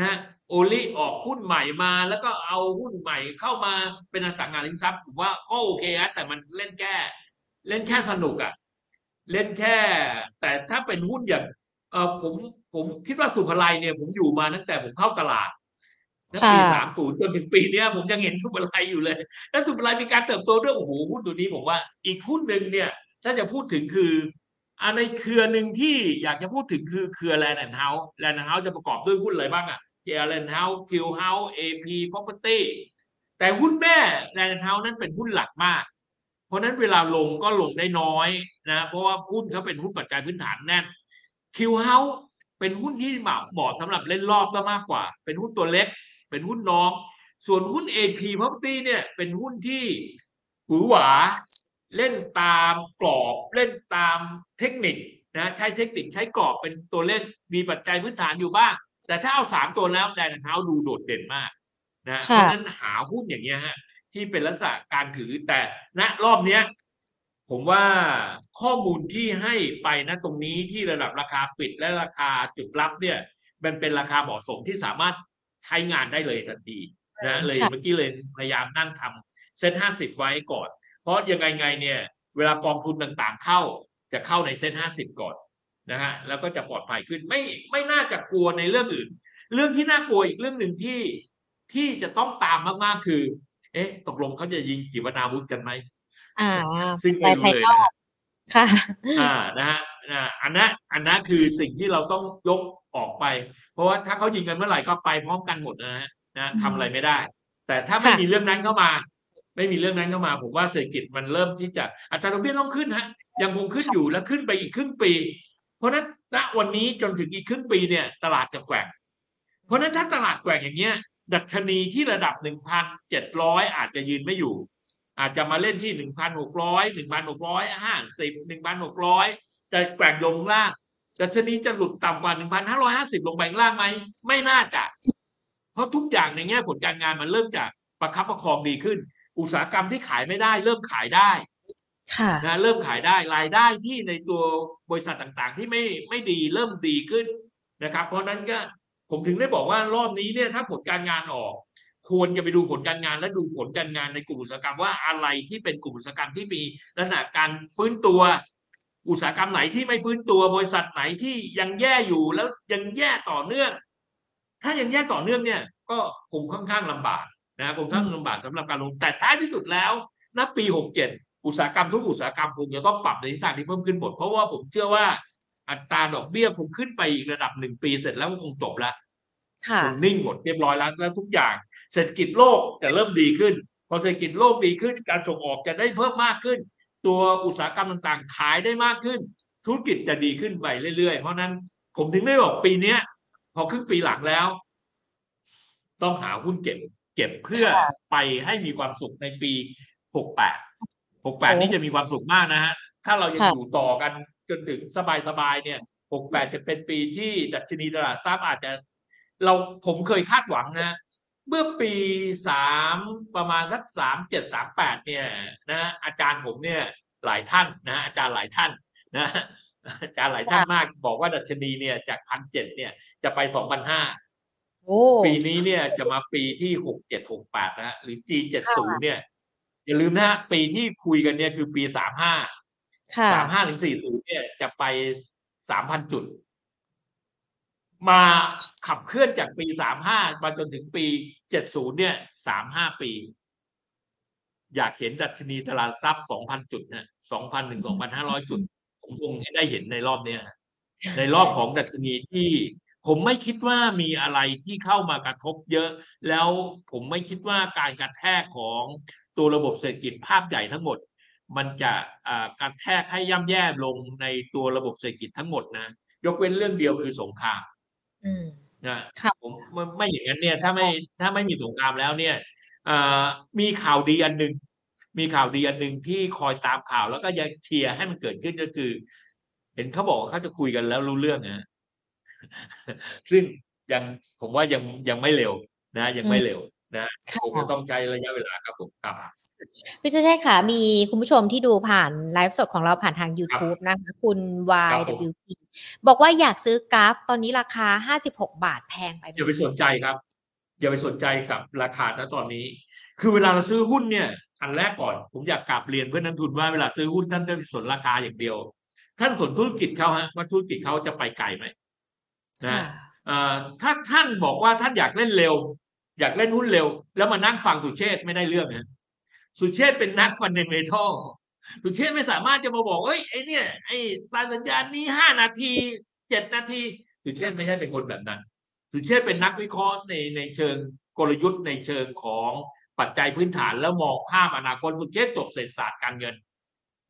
นะฮะโอลิออกหุ้นใหม่มาแล้วก็เอาหุ้นใหม่เข้ามาเป็นอสังหาริมทรัพย์ผมว่าก็โอเคนะแต่มันเล่นแค่เล่นแค่สนุกอะ่ะ เล่นแค่ แต่ถ้าเป็นหุ้นอย่างเออผมผมคิดว่าศุภาลัยเนี่ย ผมอยู่มาตั้งแต่ผมเข้าตลาดตั้งปีค่ะสามศูนย์จนถึงปีเนี้ยผมยังเห็นศุภาลัยอยู่เลย แล้วศุภาลัยมีการเติบโตด้วยโอ้โหหุ้นตัวนี้ผมว่า อีกหุ้นหนึ่งเนี่ย ถ้าจะพูดถึงคืออันในเครือหนึ่งที่อยากจะพูดถึงคือเครือ Land House Land House จะประกอบด้วยหุ้นอะไรบ้างอะ Land House Q House AP Property แต่หุ้นแม่ Land House นั้นเป็นหุ้นหลักมาก เพราะนั้นเวลาลงก็ลงได้น้อยนะเพราะว่าหุ้นเขาเป็นหุ้นปัจจัยพื้นฐานแน่น Q House เป็นหุ้นที่เหมาะเหมาสำหรับเล่นรอบก็มากกว่า เป็นหุ้นตัวเล็ก เป็นหุ้นน้อง ส่วนหุ้น AP Property เนี่ยเป็นหุ้นที่หวือหวาเล่นตามกรอบเล่นตามเทคนิคนะใช้เทคนิคใช้กรอบเป็นตัวเล่นมีปัจจัยพื้นฐานอยู่บ้าง แต่ถ้าเอาสามตัวแล้วแดนเท้าดูโดดเด่นมากนะเพค่ะราะฉะนั้นหาหุ้นอย่างเงี้ยฮะ ที่เป็นลักษณะการถือแต่ณรอบเนี้ย ผมว่าข้อมูลที่ให้ไปนะตรงนี้ที่ระดับราคาปิดและราคาจุดรับเนี่ย มันเป็นราคาเหมาะสมที่สามารถใช้งานได้เลยทันทีนะเลยค่ะเมื่อกี้เลยพยายามนั่งทำเซ็ตห้าสิบไว้ก่อน เพราะยังไงไงเนี่ย เวลากองทุนต่างๆเข้าจะเข้าในเซ็ตห้าสิบก่อน นะฮะแล้วก็จะปลอดภัยขึ้นไม่ไม่น่าจะกลัวในเรื่องอื่น เรื่องที่น่ากลัวอีกเรื่องหนึ่งที่ที่จะต้องตามมากๆคือ เอ๊ะ ตกลงเขาจะยิงขีปนาวุธกันไหมอ่าซึ่งใจไม่รู้ภายเลยนอนะกค่ะอ่านะฮะอ่าอันนั้นอันนั้นคือสิ่งที่เราต้องยกออกไป เพราะว่าถ้าเขายิงกันเมื่อไหร่ก็ไปพร้อมกันหมดนะฮะนะทำอะไรไม่ได้ แต่ถ้าไม่ค่ะมีเรื่องนั้นเข้ามา ไม่มีเรื่องนั้นเข้ามาผมว่าเศรษฐกิจมันเริ่มที่จะอัตราดอกเบี้ยต้องขึ้นฮะยังคงขึ้นอยู่และขึ้นไปอีกครึ่งปี เพราะนั้นณวันนี้จนถึงอีกครึ่งปีเนี่ยตลาดจะแกว่ง เพราะนั้นถ้าตลาดแกว่งอย่างเงี้ย ดัชนีที่ระดับหนึ่งพันเจ็ดร้อยอาจจะยืนไม่อยู่ อาจจะมาเล่นที่หนึ่งพันหกร้อยหนึ่งพันหกร้อยห้าสิบหนึ่งพันหกร้อยจะแกว่งลงล่าง ดัชนีจะหลุดต่ำกว่าหนึ่งพันห้าร้อยห้าสิบลงไปล่างไหม ไม่น่าจะ เพราะทุกอย่างในแง่ผลการงานมันเริ่มจากประคับประคองดีขึ้น อุตสาหกรรมที่ขายไม่ได้ เริ่มขายได้ นะเริ่มขายได้รายได้ที่ในตัวบริษัทต่างๆ ที่ไม่ไม่ดีเริ่มดีขึ้นนะครับ เพราะนั้นก็ผมถึงได้บอกว่ารอบนี้เนี่ยถ้าผลการงานออก ควรจะไปดูผลการงานและดูผลการงานในกลุ่มอุตสาหกรรมว่าอะไรที่เป็นกลุ่มอุตสาหกรรมที่มีลักษณะการฟื้นตัว อุตสาหกรรมไหนที่ไม่ฟื้นตัวบริษัทไหนที่ยังแย่อยู่แล้วยังแย่ต่อเนื่อง ถ้ายังแย่ต่อเนื่องเนี่ย ก็คงค่อนข้างลำบากนะคงค่อนข้างลำบากสำหรับการลงแต่ท้ายที่สุดแล้วณปีหกเจ็ด อุตสาหกรรมทุกอุตสาหกรรมคงจะต้องปรับในทิศทางที่เพิ่มขึ้นหมด เพราะว่าผมเชื่อว่าอัตราดอกเบี้ยคงขึ้นไปอีกระดับหนึ่งปีเสร็จแล้วมันคงจบแล้วค่ะคงนิ่งหมดเรียบร้อยแล้วแล้วทุกอย่าง เศรษฐกิจโลกจะเริ่มดีขึ้น พอเศรษฐกิจโลกดีขึ้น การส่งออกจะได้เพิ่มมากขึ้น ตัวอุตสาหกรรมต่างๆ ขายได้มากขึ้น ธุรกิจจะดีขึ้นไปเรื่อยๆ เพราะฉะนั้นผมถึงได้บอกปีเนี้ย พอครึ่งปีหลังแล้ว ต้องหาหุ้นเก็บ เก็บเพื่อค่ะไปให้มีความสุขในปีหกแปด หกแปดโอ้นี่จะมีความสุขมากนะฮะ ถ้าเรายังค่ะอยู่ต่อกันจนถึงสบายๆเนี่ยหกแปดจะเป็นปีที่ดัชนีตลาดทรัพย์อาจจะ เราผมเคยคาดหวังนะ เมื่อปีสามประมาณสักสามเจ็ดสามแปดเนี่ยนะอาจารย์ผมเนี่ยหลายท่านนะอาจารย์หลายท่านนะอาจารย์หลายท่านมากบอกว่าดัชนีเนี่ยจากพันเจ็ดเนี่ยจะไปสองพันห้าโอ้ปีนี้เนี่ยจะมาปีที่หกเจ็ดหกแปดนะฮะหรือ G เจ็ดศูนย์เนี่ย อย่าลืมนะฮะปีที่คุยกันเนี่ยคือปีสามห้าค่ะสามห้าถึงสี่ศูนย์เนี่ยจะไปสามพันจุด มาขับเคลื่อนจากปีสามห้ามาจนถึงปีเจ็ดศูนย์เนี่ยสามห้าปี อยากเห็นดัชนีตลาดทรัพย์สองพันจุดนะสองพันถึงสองพันห้าร้อยจุด ผมคงได้เห็นในรอบเนี้ยในรอบของดัชนีที่ผมไม่คิดว่ามีอะไรที่เข้ามากระทบเยอะ แล้วผมไม่คิดว่าการกระแทกของ ตัวระบบเศรษฐกิจภาพใหญ่ทั้งหมด มันจะอ่ากระแทกให้ย่ำแย่ลงในตัวระบบเศรษฐกิจทั้งหมดนะยกเว้นเรื่องเดียวคือสงครามอืมนะค่ะผมไม่ไม่อย่างนั้นเนี่ยถ้าไม่ถ้าไม่มีสงครามแล้วเนี่ยเอ่อมีข่าวดีอันหนึ่งมีข่าวดีอันหนึ่งที่คอยตามข่าวแล้วก็ยังเชียร์ให้มันเกิดขึ้นก็คือ เห็นเขาบอกว่าเขาจะคุยกันแล้วรู้เรื่องนะซึ่งยังผมว่ายังยังไม่เร็วนะ ยังไม่เร็ว นะค่ะคงจะต้องใช้ระยะเวลาครับผมครับพี่สุเชษฐ์ค่ะ มีคุณผู้ชมที่ดูผ่านไลฟ์สดของเราผ่านทาง YouTube นะคะ คุณครับผม YWP บอกว่าอยากซื้อกราฟตอนนี้ราคา 56 บาทแพงไปไหมอย่าไปสนใจครับ อย่าไปสนใจกับราคาณตอนนี้ คือเวลาเราซื้อหุ้นเนี่ย อันแรกก่อน ผมอยากกลับเรียนเพื่อนนักทุนว่าเวลาซื้อหุ้นท่านจะสนราคาอย่างเดียว ท่านสนธุรกิจเขาฮะว่าธุรกิจเขาจะไปไกลไหมค่ะนะเอ่อถ้าท่านบอกว่าท่านอยากเล่นเร็ว อยากเล่นหุ้นเร็ว แล้วมานั่งฟังสุเชษไม่ได้เรื่องนะสุเชษเป็นนักฟันเดเมทัลสุเชษไม่สามารถจะมาบอกเอ้ยไอเนี่ยไอสายสัญญาณนี้ห้านาทีเจ็ดนาทีสุเชษไม่ใช่เป็นคนแบบนั้น สุเชษเป็นนักวิเคราะห์ในในเชิงกลยุทธ์ในเชิงของปัจจัยพื้นฐานแล้วมองภาพอนาคตสุเชษจบเศรษฐศาสตร์การเงิน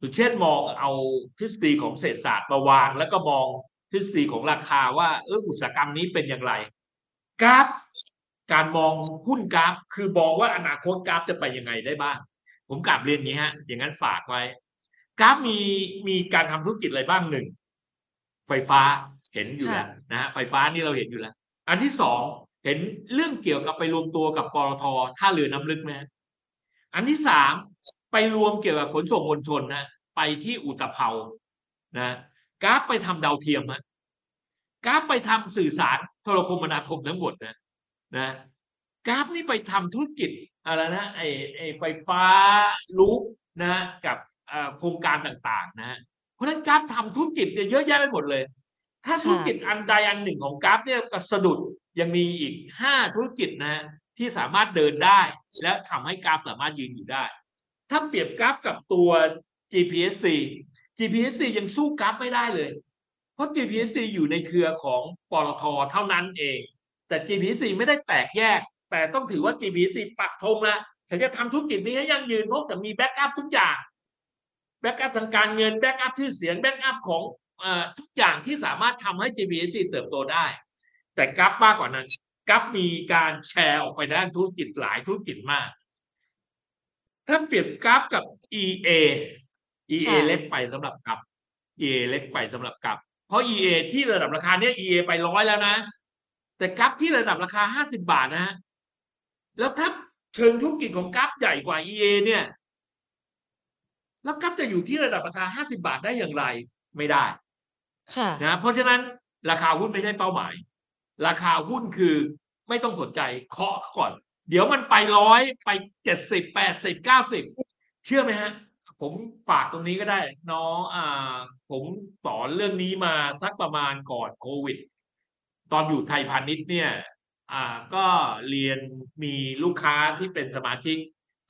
สุเชษมองเอาทฤษฎีของเศรษฐศาสตร์มาวาง แล้วก็มองทฤษฎีของราคาว่าเอออุตสาหกรรมนี้เป็นอย่างไรกราฟ การมองหุ้นกราฟ คือมองว่าอนาคตกราฟจะไปยังไงได้บ้าง ผมกลับเรียนอย่างนี้ฮะ อย่างนั้นฝากไว้ กราฟมีมีการทำธุรกิจอะไรบ้างหนึ่งไฟฟ้าเห็นอยู่แล้วนะฮะไฟฟ้านี่เราเห็นอยู่แล้ว อันที่สองเห็นเรื่องเกี่ยวกับไปรวมตัวกับปตทท่าเรือน้ำลึกไหมฮะอันที่สามไปรวมเกี่ยวกับขนส่งมวลชนนะไปที่อุตภเปานะกราฟไปทำดาวเทียมฮะกราฟไปทำสื่อสารโทรคมนาคมทั้งหมดนะ นะกราฟนี่ไปทำธุรกิจอะไรนะไอไอไฟฟ้าลูกนะกับเอ่อโครงการต่างๆนะฮะเพราะฉะนั้นกราฟทำธุรกิจเนี่ยเยอะแยะไปหมดเลย ถ้าธุรกิจอันใดอันหนึ่งของกราฟเนี่ยก็สะดุดยังมีอีกห้าธุรกิจนะฮะที่สามารถเดินได้ และทำให้กราฟสามารถยืนอยู่ได้ ถ้าเปรียบกราฟกับตัว GPSC GPSC ยังสู้กราฟไม่ได้เลย เพราะ GPSC อยู่ในเครือของปตทเท่านั้นเอง แต่ GPSC ไม่ได้แตกแยก แต่ต้องถือว่า GPSC ปักธงแล้วฉันจะทำธุรกิจนี้ให้ยั่งยืนเพราะจะมี backup ทุกอย่าง backup ทางการเงิน backup ชื่อเสียง backup ของเอ่อทุกอย่างที่สามารถทำให้ GPSC เติบโตได้ แต่ Gulf มากกว่านั้น Gulf มีการแชร์ออกไปด้านธุรกิจหลายธุรกิจมาก ถ้าเปรียบ Gulf กับ EA EA ค่ะเล็กไปสำหรับกราฟ EA เล็กไปสำหรับกราฟเพราะ EA ที่ระดับราคาเนี้ย EA ไปร้อยแล้วนะ แต่กราฟที่ระดับราคาห้าสิบาทนะฮะแล้วถ้าเชิงธุรกิจของกราฟใหญ่กว่า EA เนี่ย แล้วกราฟจะอยู่ที่ระดับราคาห้าสิบาทได้อย่างไร ไม่ได้ค่ะนะเพราะฉะนั้นราคาหุ้นไม่ใช่เป้าหมาย ราคาหุ้นคือไม่ต้องสนใจเคาะก่อน เดี๋ยวมันไปร้อยไปเจ็ดสิบแปดสิบเก้าสิบเชื่อไหมฮะ ผมฝากตรงนี้ก็ได้น้องอ่า ผมสอนเรื่องนี้มาสักประมาณก่อนโควิด ตอนอยู่ไทยพาณิชย์เนี่ยอ่าก็เรียนมีลูกค้าที่เป็นสมาชิก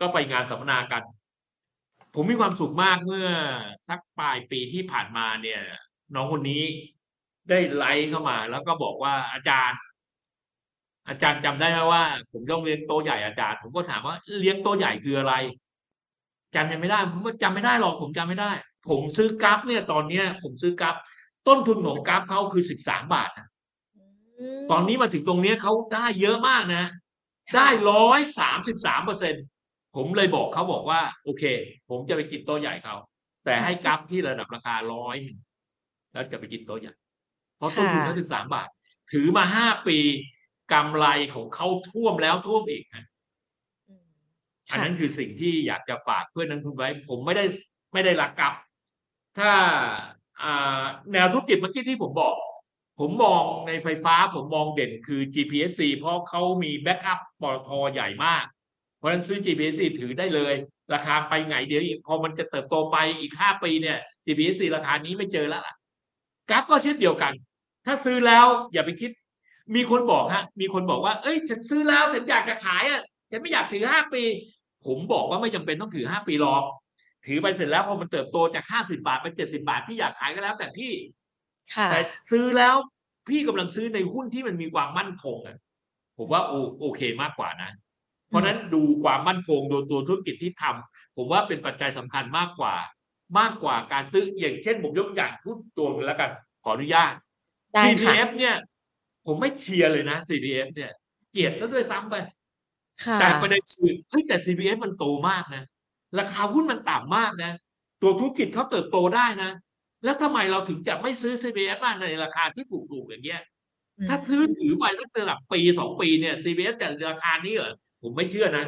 ก็ไปงานสัมมนากัน ผมมีความสุขมากเมื่อสักปลายปีที่ผ่านมาเนี่ย น้องคนนี้ได้ไลค์เข้ามา แล้วก็บอกว่าอาจารย์ อาจารย์จำได้ไหมว่า ผมต้องเลี้ยงโตใหญ่อาจารย์ ผมก็ถามว่าเลี้ยงโตใหญ่คืออะไรจำยังไม่ได้ผมว่าจำไม่ได้หรอกผมจำไม่ได้ ผมซื้อกราฟเนี่ยตอนเนี้ย ผมซื้อกราฟต้นทุนของกราฟเขาคือสิบสามบาทนะ ตอนนี้มาถึงตรงเนี้ยเขาได้เยอะมากนะค่ะได้ร้อยสามสิบสามเปอร์เซ็นผมเลยบอกเขาบอกว่า โอเค ผมจะไปกินโต๊ะใหญ่เขาแต่ให้กราฟที่ระดับราคาร้อยหนึ่งแล้วจะไปกินโต๊ะใหญ่เพราะต้นทุนเขาสิบสามบาท ถือมาห้าปีกำไรของเขาท่วมแล้วท่วมอีกฮะอืมอันค่ะนั้นคือสิ่งที่อยากจะฝากเพื่อนนักลงทุนไว้ ผมไม่ได้ไม่ได้รักกับ ถ้าอ่าแนวธุรกิจเมื่อกี้ที่ผมบอก ผมมองในไฟฟ้าผมมองเด่นคือ GPSC เพราะเขามี backup ปตทใหญ่มาก เพราะฉะนั้นซื้อ GPSC ถือได้เลย ราคาไปไงเดี๋ยวพอมันจะเติบโตไปอีกห้าปีเนี่ย GPSC ราคานี้ไม่เจอแล้วล่ะกราฟก็เช่นเดียวกัน ถ้าซื้อแล้วอย่าไปคิด มีคนบอกฮะ มีคนบอกว่า เอ้ยฉันซื้อแล้วฉันอยากจะขายอะฉันไม่อยากถือห้าปี ผมบอกว่าไม่จำเป็นต้องถือห้าปีหรอกถือไปเสร็จแล้วพอมันเติบโตจากห้าสิบาทเป็นเจ็ดสิบาทพี่อยากขายก็แล้วแต่พี่ ค่ะ แต่ซื้อแล้วพี่กำลังซื้อในหุ้นที่มันมีความมั่นคงอะผมว่าโอโอเคมากกว่านะ เพราะฉะนั้นดูความมั่นคงดูตัวธุรกิจที่ทำผมว่าเป็นปัจจัยสำคัญมากกว่า มากกว่าการซื้ออย่างเช่นผมยกตัวอย่างหุ้นตัวหนึงแล้วกันขออนุญาตได้ค่ะ CPF เนี่ย ผมไม่เชียร์เลยนะ CPF เนี่ย เกลียดซะด้วยซ้ำไปค่ะแต่ประเด็นคือเฮ้ยแต่ CPF มันโตมากนะ ราคาหุ้นมันต่ำมากนะ ตัวธุรกิจเขาเติบโตได้นะ แล้วทำไมเราถึงจะไม่ซื้อ CPF มาในราคาที่ถูกๆอย่างเงี้ยอืมถ้าซื้อถือไปสักระดับปีสองปีเนี่ย CPF จะราคานี้เหรอผมไม่เชื่อนะ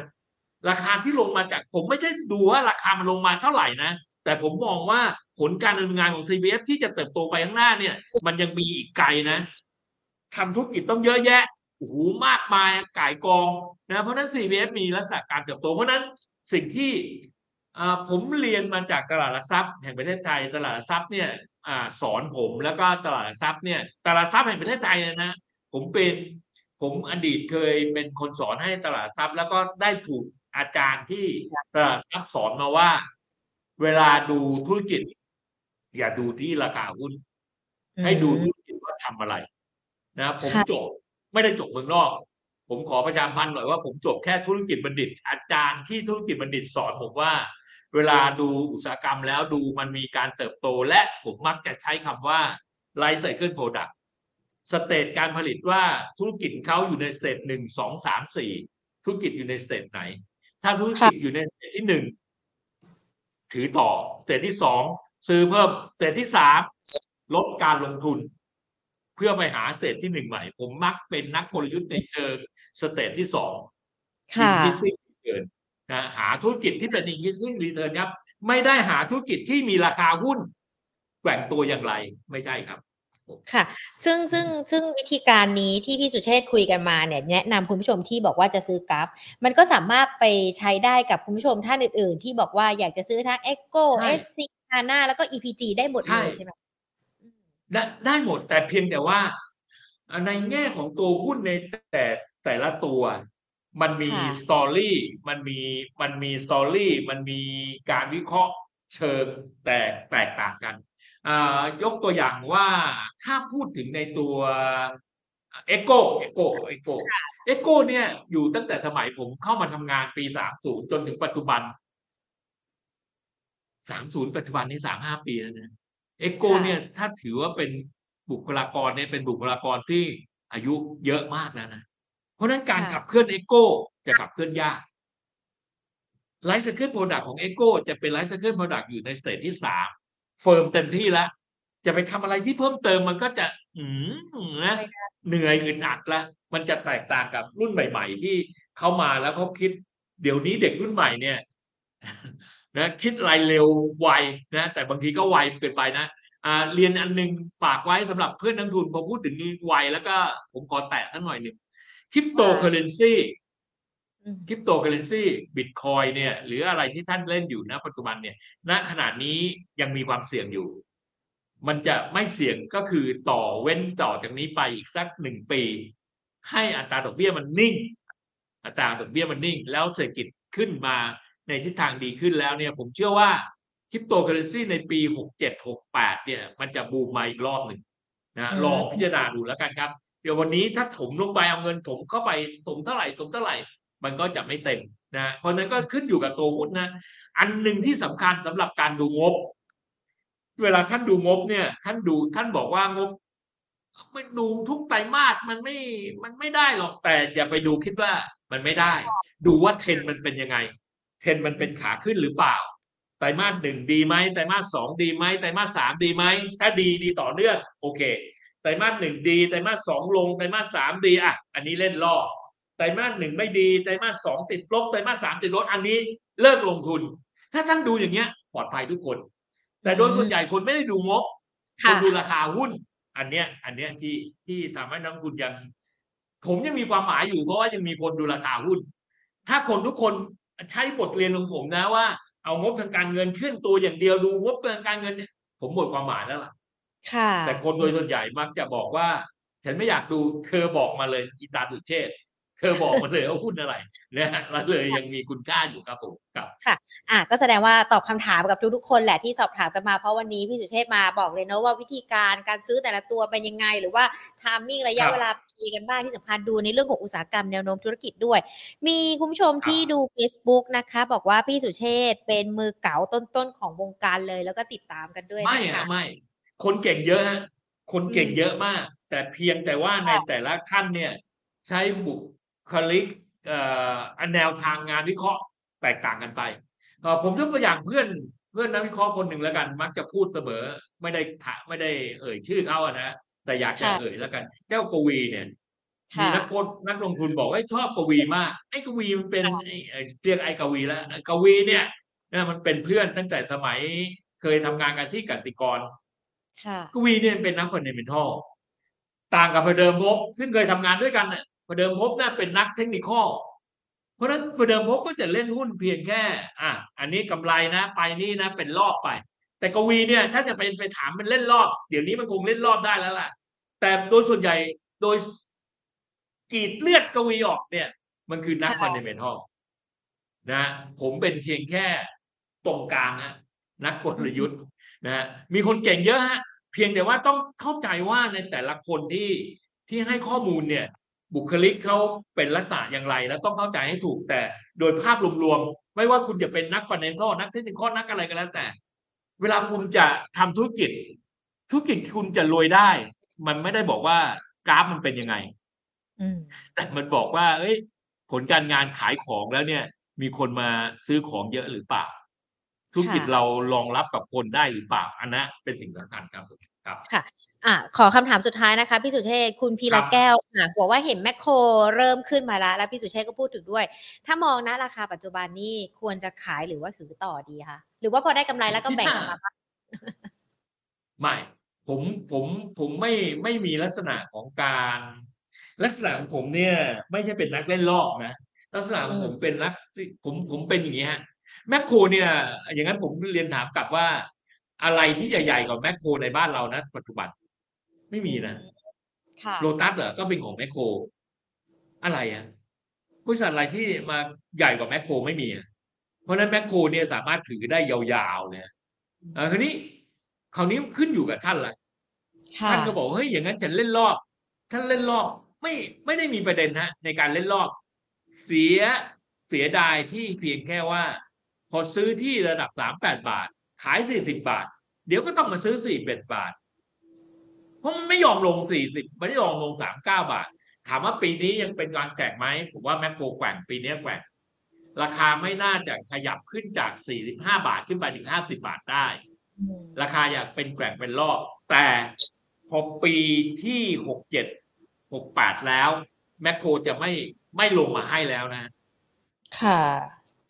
ราคาที่ลงมาจากผมไม่ได้ดูว่าราคามันลงมาเท่าไหร่นะ แต่ผมมองว่าผลการดำเนินงานของ CPF ที่จะเติบโตไปข้างหน้าเนี่ย มันยังมีอีกไกลนะทำธุรกิจต้องเยอะแยะโอ้โหมากมายก่ายกองนะเพราะฉะนั้น CPF มีลักษณะการเติบโตเพราะฉะนั้นสิ่งที่อ่า ผมเรียนมาจากตลาดหลักทรัพย์แห่งประเทศไทย ตลาดหลักทรัพย์เนี่ยอ่าสอนผมแล้วก็ตลาดหลักทรัพย์เนี่ยตลาดหลักทรัพย์แห่งประเทศไทยเนี่ยนะผมเป็นผมอดีตเคยเป็นคนสอนให้ตลาดหลักทรัพย์ แล้วก็ได้ถูกอาจารย์ที่ตลาดหลักทรัพย์สอนมาว่า เวลาดูธุรกิจ อย่าดูที่ราคาหุ้น ให้ดูธุรกิจว่าทำอะไร นะผมค่ะจบไม่ได้จบเมืองนอก ผมขอประชาสัมพันธ์หน่อยว่าผมจบแค่ธุรกิจบัณฑิต อาจารย์ที่ธุรกิจบัณฑิตสอนผมว่า เวลาดูอุตสาหกรรมแล้วดูมันมีการเติบโตและผมมักจะใช้คำว่า life cycle product stage การผลิตว่าธุรกิจเขาอยู่ใน stage หนึ่งสองสามสี่ธุรกิจอยู่ใน stage ไหน ถ้าธุรกิจอยู่ใน stage ที่หนึ่งถือต่อ stage ที่สองซื้อเพิ่ม stage ที่สามลดการลงทุน เพื่อไปหา stage ที่หนึ่งใหม่ ผมมักเป็นนักกลยุทธ์ในเชิง stage ที่สองค่ะ increasing return นะหาธุรกิจที่เป็น increasing return ครับ ไม่ได้หาธุรกิจที่มีราคาหุ้นแกว่งตัวอย่างไรไม่ใช่ครับค่ะ ซึ่งซึ่งซึ่งวิธีการนี้ที่พี่สุเชษฐ์คุยกันมาเนี่ยแนะนำคุณผู้ชมที่บอกว่าจะซื้อกราฟมันก็สามารถไปใช้ได้กับคุณผู้ชมท่านอื่น ๆ ที่บอกว่าอยากจะซื้อทั้ง Echo ใช่ SC HANA แล้วก็ EPG ได้หมดเลยใช่ใช่ไหมอืมได้ได้หมดแต่เพียงแต่ว่าอ่า ในแง่ของตัวหุ้นในแต่แต่ละตัว มันมีค่ะ story มันมีมันมี story มันมีการวิเคราะห์เชิงแตกแตกต่างกันอ่ายกตัวอย่างว่าถ้าพูดถึงในตัว EGCO EGCO EGCO EGCO เนี่ยอยู่ตั้งแต่สมัยผมเข้ามาทำงานปีสามศูนย์จนถึงปัจจุบันสามศูนย์ปัจจุบันนี้สามห้าปีแล้วนะ EGCO ค่ะ เนี่ยถ้าถือว่าเป็นบุคลากรเนี่ยเป็นบุคลากรที่อายุเยอะมากแล้วนะเพ ราะฉะนั้นการขับเคลื่อน EGCO จะขับเคลื่อนยากไลฟ์ c ซ c คิลโปรดักของเอ็กโกจะเป็นไลฟ์ c ซ c คิลโปรดักอยู่ในสเตจที่สามเฟิร์มเต็มที่แล้ว จะไปทำอะไรที่เพิ่มเติมมันก็จะ อืมนะไม่ได้เหนื่อยอึดอัดละมันจะแตกต่างกับรุ่นใหม่ ๆ ที่เข้ามาแล้วเขาคิด เดี๋ยวนี้เด็กรุ่นใหม่เนี่ยนะคิดอะไรเร็วไวนะแต่บางทีก็ไวเกินไปนะอ่าเรียนอันหนึ่งฝากไว้สำหรับเพื่อนนักลงทุนพอพูดถึงไวแล้วก็ผมขอแตะสักหน่อยหนึ่ง คริปโตเคอเรนซีอืม cryptocurrency Bitcoin เนี่ยหรืออะไรที่ท่านเล่นอยู่นะปัจจุบันเนี่ยณขณะนี้ยังมีความเสี่ยงอยู่ มันจะไม่เสี่ยงก็คือต่อเว้นต่อจากนี้ไปอีกสักหนึ่งปี ให้อัตราดอกเบี้ยมันนิ่ง อัตราดอกเบี้ยมันนิ่ง แล้วเศรษฐกิจขึ้นมาในทิศทางดีขึ้นแล้วเนี่ย ผมเชื่อว่าคริปโตเคอเรนซีในปีหกเจ็ดหกแปดเนี่ย มันจะบูมมาอีกรอบหนึ่ง นะอืมลองพิจารณาดูแล้วกันครับ เดี๋ยววันนี้ถ้าถมลงไปเอาเงินถมเข้าไปถมเท่าไหร่ถมเท่าไหร่ มันก็จะไม่เต็มนะเพราะฉะนั้นก็ขึ้นอยู่กับตัวหุ้นนะ อันหนึ่งที่สำคัญสำหรับการดูงบ เวลาท่านดูงบเนี่ย ท่านดูท่านบอกว่างบไม่ดูทุกไตรมาสมันไม่มันไม่ได้หรอกแต่อย่าไปดูคิดว่ามันไม่ได้ ดูว่าเทรนด์มันเป็นยังไง เทรนด์มันเป็นขาขึ้นหรือเปล่า ไตรมาสหนึ่งดีไหมไตรมาสสองดีไหมไตรมาสสามดีไหมถ้าดีดีต่อเนื่องโอเคไตรมาสหนึ่งดีไตรมาสสองลงไตรมาสสามดีอะ อันนี้เล่นล่อไตรมาสหนึ่งไม่ดีไตรมาสสองติดลบไตรมาสสามติดลบอันนี้เลิกลงทุน ถ้าท่านดูอย่างเงี้ยปลอดภัยทุกคน แต่โดยส่วนใหญ่คนไม่ได้ดูงบคค่ะนดูราคาหุ้น อันเนี้ย อันเนี้ยที่ที่ทำให้นักลงทุนยัง ผมยังมีความหมายอยู่เพราะว่ายังมีคนดูราคาหุ้น ถ้าคนทุกคนใช้บทเรียนของผมนะว่า เอางบทางการเงินขึ้นตัวอย่างเดียวดูงบทางการเงินเนี่ยผมหมดความหมายแล้วล่ะ ค่ะ แต่คนโดยส่วนใหญ่มักจะบอกว่า ฉันไม่อยากดูเธอบอกมาเลยอีตาสุเชษฐ์เธอบอกมาเลยว่าหุ้นอะไรนะฮะแล้วเลยยังมีคุณค่าอยู่ครับผมครับอะก็แสดงว่าตอบคำถามกับทุกๆคนแหละที่สอบถามกันมาเพราะวันนี้พี่สุเชษฐ์มาบอกเลยเนอะว่าวิธีการการซื้อแต่ละตัวเป็นยังไง หรือว่าทามมิ่งระยะครับเวลาปีกันบ้างที่สำคัญดูในเรื่องของอุตสาหกรรมแนวโน้มธุรกิจด้วย มีคุณผู้ชมที่ดู Facebook นะคะ บอกว่าพี่สุเชษฐ์เป็นมือเก๋าต้นๆของวงการเลย แล้วก็ติดตามกันด้วยไม่นะคะฮะไม่คนเก่งเยอะฮะคนเก่งอืมเยอะมาก แต่เพียงแต่ว่าในค่ะแต่ละท่านเนี่ยใช้บุ คลิกเอ่ออันแนวทางงานวิเคราะห์แตกต่างกันไปเอ่อผมยกตัวอย่างเพื่อนเพื่อนนักวิเคราะห์คนหนึ่งแล้วกัน มักจะพูดเสมอไม่ได้ถาไม่ได้เอ่ยชื่อเขาอะนะแต่อยากจะค่ะเอ่ยแล้วกันแก้วกวีเนี่ยมีค่ะนักโพสนักลงทุนบอกว่าชอบกวีมากไอ้กวีมันเป็นค่ะไอ้เอ่อเรียกไอ้กวีแล้วไอ้กวีเนี่ยนะมันเป็นเพื่อนตั้งแต่สมัยเคยทำงานกันที่กสิกรค่ะกวีเนี่ยเป็นนัก fundamental ต่างกับพระเดิมภพซึ่งเคยทำงานด้วยกัน น่ะพระเดิมภพน่ะเป็นนัก technical เพราะฉะนั้นพระเดิมภพก็จะเล่นหุ้นเพียงแค่อะอันนี้กำไรนะ ไปนี่นะ เป็นรอบไป แต่กวีเนี่ยถ้าจะไปไปถามมันเล่นรอบ เดี๋ยวนี้มันคงเล่นรอบได้แล้วล่ะ แต่โดยส่วนใหญ่โดยกรีดเลือดกวีออกเนี่ย มันคือนักค่ะฟันเดเมนทัลนะ ผมเป็นเพียงแค่ตรงกลางฮะนักกลยุทธ์นะฮะมีคนเก่งเยอะฮะเพียงแต่ว่าต้องเข้าใจว่าในแต่ละคนที่ที่ให้ข้อมูลเนี่ย บุคลิกเขาเป็นลักษณะอย่างไร แล้วต้องเข้าใจให้ถูกแต่โดยภาพรวมๆไม่ว่าคุณจะเป็นนักฟันเนนทัลนักเทคนิคอลนักอะไรก็แล้วแต่ เวลาคุณจะทำธุรกิจ ธุรกิจคุณจะรวยได้ มันไม่ได้บอกว่ากราฟมันเป็นยังไงอืมแต่มันบอกว่า เอ้ย ผลการงานขายของแล้วเนี่ย มีคนมาซื้อของเยอะหรือเปล่าธุรกิจค่ะเรารองรับกับคนได้หรือเปล่าอันนั้นเป็นสิ่งสำคัญครับผม ครับค่ะอะขอคำถามสุดท้ายนะคะ พี่สุเชษฐ์คุณพีครัระบแก้วค่ะบอกว่าเห็นแมคโครเริ่มขึ้นมาแล้ว แล้วพี่สุเชษฐ์ก็พูดถึงด้วย ถ้ามองนะราคาปัจจุบันนี่ควรจะขายหรือว่าถือต่อดีคะหรือว่าพอได้กำไรแล้วก็แบ่งออกมาบ้างไม่ผมผมผมไม่ไม่มีลักษณะของการ ลักษณะของผมเนี่ย ไม่ใช่เป็นนักเล่นลอกนะลักษณะของผมเป็นนักซิผมผมเป็นอย่างนี้ฮะแมคโครเนี่ย อย่างนั้นผมเรียนถามกลับว่า อะไรที่ใหญ่ๆกว่าแมคโครในบ้านเรานะปัจจุบัน ไม่มีนะค่ะโลตัสเหรอก็เป็นของแมคโคร อะไรอะบริษัทอะไรที่มาใหญ่กว่าแมคโครไม่มีอะเพราะฉะนั้นแมคโครเนี่ยสามารถถือได้ยาวๆเลยอ่าคราวนี้คราวนี้ขึ้นอยู่กับท่านละค่ะท่านก็บอกเฮ้ยอย่างนั้นฉันเล่นรอบ ท่านเล่นรอบไม่ไม่ได้มีประเด็นฮะ ในการเล่นรอบ เสียเสียดายที่เพียงแค่ว่า พอซื้อที่ระดับสามแปดบาท ขายสี่สิบาท เดี๋ยวก็ต้องมาซื้อสี่เ็ดบาท เพราะมันไม่ยอมลงสี่สิบไม่ได้ยอมลงสามเก้าบาท ถามว่าปีนี้ยังเป็นการแกว่งไหมผมว่าแมคโครแกว่งปีนี้แกว่งราคาไม่น่าจะขยับขึ้นจากสี่สิบห้าบาทขึ้นไปถึงห้าสิบาทได้อืมราคาอยากเป็นแกว่งเป็นรอบ แต่พอปีที่หกเจ็ดหกแปดแล้ว แมคโครจะไม่ไม่ลงมาให้แล้วนะ ค่ะ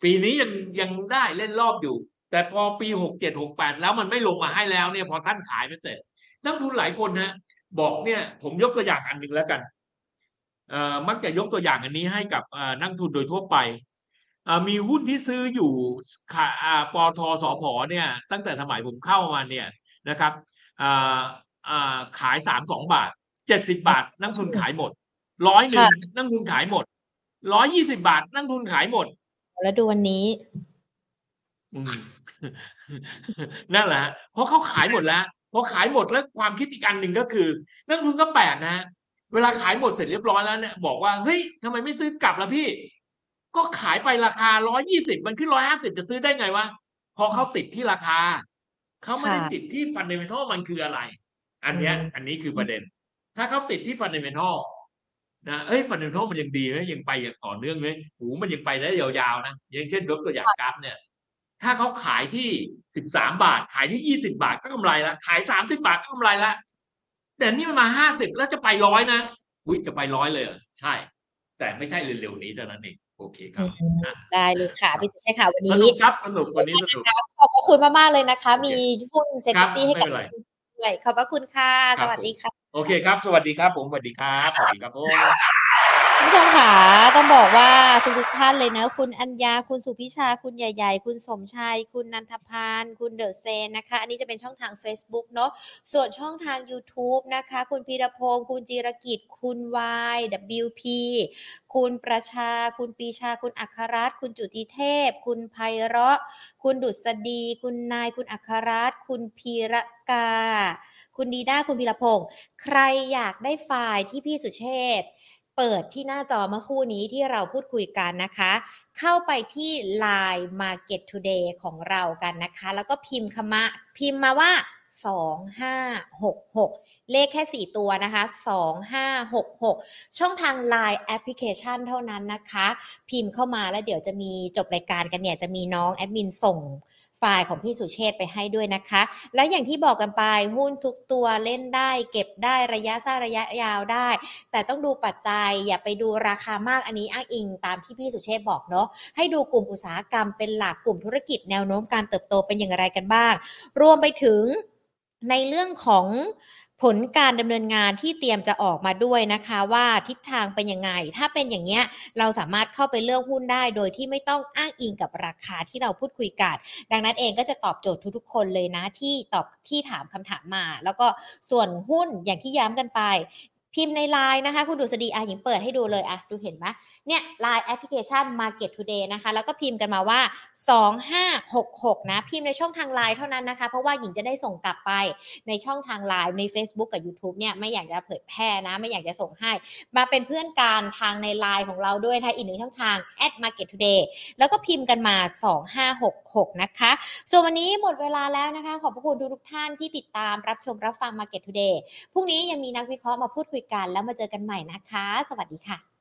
ปีนี้ยังยังได้เล่นรอบอยู่ แต่พอปีหกเจ็ดหกแปดแล้วมันไม่ลงมาให้แล้วเนี่ยพอท่านขายไปเสร็จนักลงทุนหลายคนฮะบอกเนี่ยผมยกตัวอย่างอันหนึ่งแล้วกันเอ่อมักจะยกตัวอย่างอันนี้ให้กับเอ่อนักลงทุนโดยทั่วไปเอ่อมีหุ้นที่ซื้ออยู่ขาอ่าปทสพเนี่ยตั้งแต่สมัยผมเข้ามาเนี่ยนะครับอ่าอ่าขายสามสองบาทเจ็ดสิบาท นักลงทุนขายหมดร้อยหนึ่งค่ะนักลงทุนขายหมดร้อยยี่สิบาท นักลงทุนขายหมด แล้วดูวันนี้อืม นั่นแหละฮะเพราะเขาขายหมดแล้วพอขายหมดแล้วความคิดอีกอันหนึ่งก็คือ นักลงทุนก็แปลกนะฮะเวลาขายหมดเสร็จเรียบร้อยแล้วเนี่ยบอกว่าเฮ้ยทำไมไม่ซื้อกลับล่ะพี่ ก็ขายไปราคาร้อยยี่สิบมันขึ้นร้อยห้าสิบจะซื้อได้ไงวะพอเขาติดที่ราคาเขาไม่ได้ค่ะติดที่ fundamental มันคืออะไร อันเนี้ยอืมอันนี้คือประเด็น ถ้าเขาติดที่ fundamental นะเอ้ย fundamental มันยังดีไหมยังไปอย่างต่อเนื่องไหมหูมันยังไปได้ยาวๆนะอย่างเช่นยกตัวอย่าง Gulf เนี่ย ถ้าเขาขายที่สิบสามบาท ขายที่ยี่สิบาทก็กำไรละขายสามสิบาทก็กำไรละแต่นี่มันมาห้าสิบแล้วจะไปร้อยนะอุ้ยจะไปร้อยเลยเหรอใช่ แต่ไม่ใช่เร็วๆนี้เท่านั้นเองโอเคครับอืมอะได้เลยค่ะพี่สุเชษฐ์ค่ะวันสนี้นุกครับสนุกวันนี้สนุกขอบพระคุณมากๆเลยนะคะโอเคมีหุ้นเซฟครับตี้ให้กับไม่เป็นไรด้วยขอบพระคุณค่ะคสรับวัสดีค่ะ โอเคครับ สวัสดีครับ ผมสวัสดีครับสวัสดีครับผมคุณ ผู้ชมค่ะต้องบอกว่าทุกๆท่านเลยนะ คุณอัญญาคุณสุพิชา คุณใหญ่ ๆ คุณสมชาย คุณนันทพาน คุณเดอะเซนนะคะ อันนี้จะเป็นช่องทาง Facebook เนาะส่วนช่องทาง YouTube นะคะ คุณพีรพงศ์คุณจิรกิจ คุณวาย WP คุณประชา คุณปีชา คุณอัครรัตน์คุณจุติเทพ คุณไพเราะ คุณดุษฎี คุณนาย คุณอัครรัตน์คุณพีรกา คุณดีด้า คุณพีรพงศ์ใครอยากได้ไฟล์ที่พี่สุเชษ เปิดที่หน้าจอเมื่อคู่นี้ที่เราพูดคุยกันนะคะ เข้าไปที่ Line Market Today ของเรากันนะคะ แล้วก็พิมพ์คำมาพิมพ์มาว่า 2566 เลขแค่ 4 ตัวนะคะ 2566 ช่องทาง Line Application เท่านั้นนะคะ พิมพ์เข้ามาแล้วเดี๋ยวจะมีจบรายการกันเนี่ย จะมีน้องแอดมินส่ง ไฟล์ของพี่สุเชษไปให้ด้วยนะคะ และอย่างที่บอกกันไปหุ้นทุกตัวเล่นได้ เก็บได้ระยะสั้นระยะยาวได้ แต่ต้องดูปัจจัยอย่าไปดูราคามากอันนี้อ้างอิงตามที่พี่สุเชษบอกเนาะให้ดูกลุ่มอุตสาหกรรมเป็นหลักกลุ่มธุรกิจแนวโน้มการเติบโตเป็นอย่างไรกันบ้าง รวมไปถึงในเรื่องของ ผลการดำเนินงานที่เตรียมจะออกมาด้วยนะคะว่าทิศทางเป็นยังไง ถ้าเป็นอย่างเงี้ยเราสามารถเข้าไปเลือกหุ้นได้ โดยที่ไม่ต้องอ้างอิงกับราคาที่เราพูดคุยกัน ดังนั้นเองก็จะตอบโจทย์ทุกๆ คนเลยนะที่ตอบที่ถามคำถามมา แล้วก็ส่วนหุ้นอย่างที่ย้ำกันไป พิมพ์ในไลน์นะคะ คุณดุษฎีอะหญิงเปิดให้ดูเลยอะดูเห็นไหมเนี่ยไลน์แอปพลิเคชัน Market Today นะคะ แล้วก็พิมพ์กันมาว่า 2566 นะ พิมพ์ในช่องทางไลน์เท่านั้นนะคะ เพราะว่าหญิงจะได้ส่งกลับไปในช่องทางไลน์ใน Facebook กับ YouTube เนี่ยไม่อยากจะเผยแพร่นะ ไม่อยากจะส่งให้ มาเป็นเพื่อนกันทางในไลน์ของเราด้วยนะคะอีกหนึ่งช่องทาง @market today แล้วก็พิมพ์กันมา 2566 นะคะ ส่วนวันนี้หมดเวลาแล้วนะคะ ขอบพระคุณทุกท่านที่ติดตามรับชมรับฟัง Market Today พรุ่งนี้ยังมีนักวิเคราะห์มาพูดคุยกัน แล้วมาเจอกันใหม่นะคะ สวัสดีค่ะ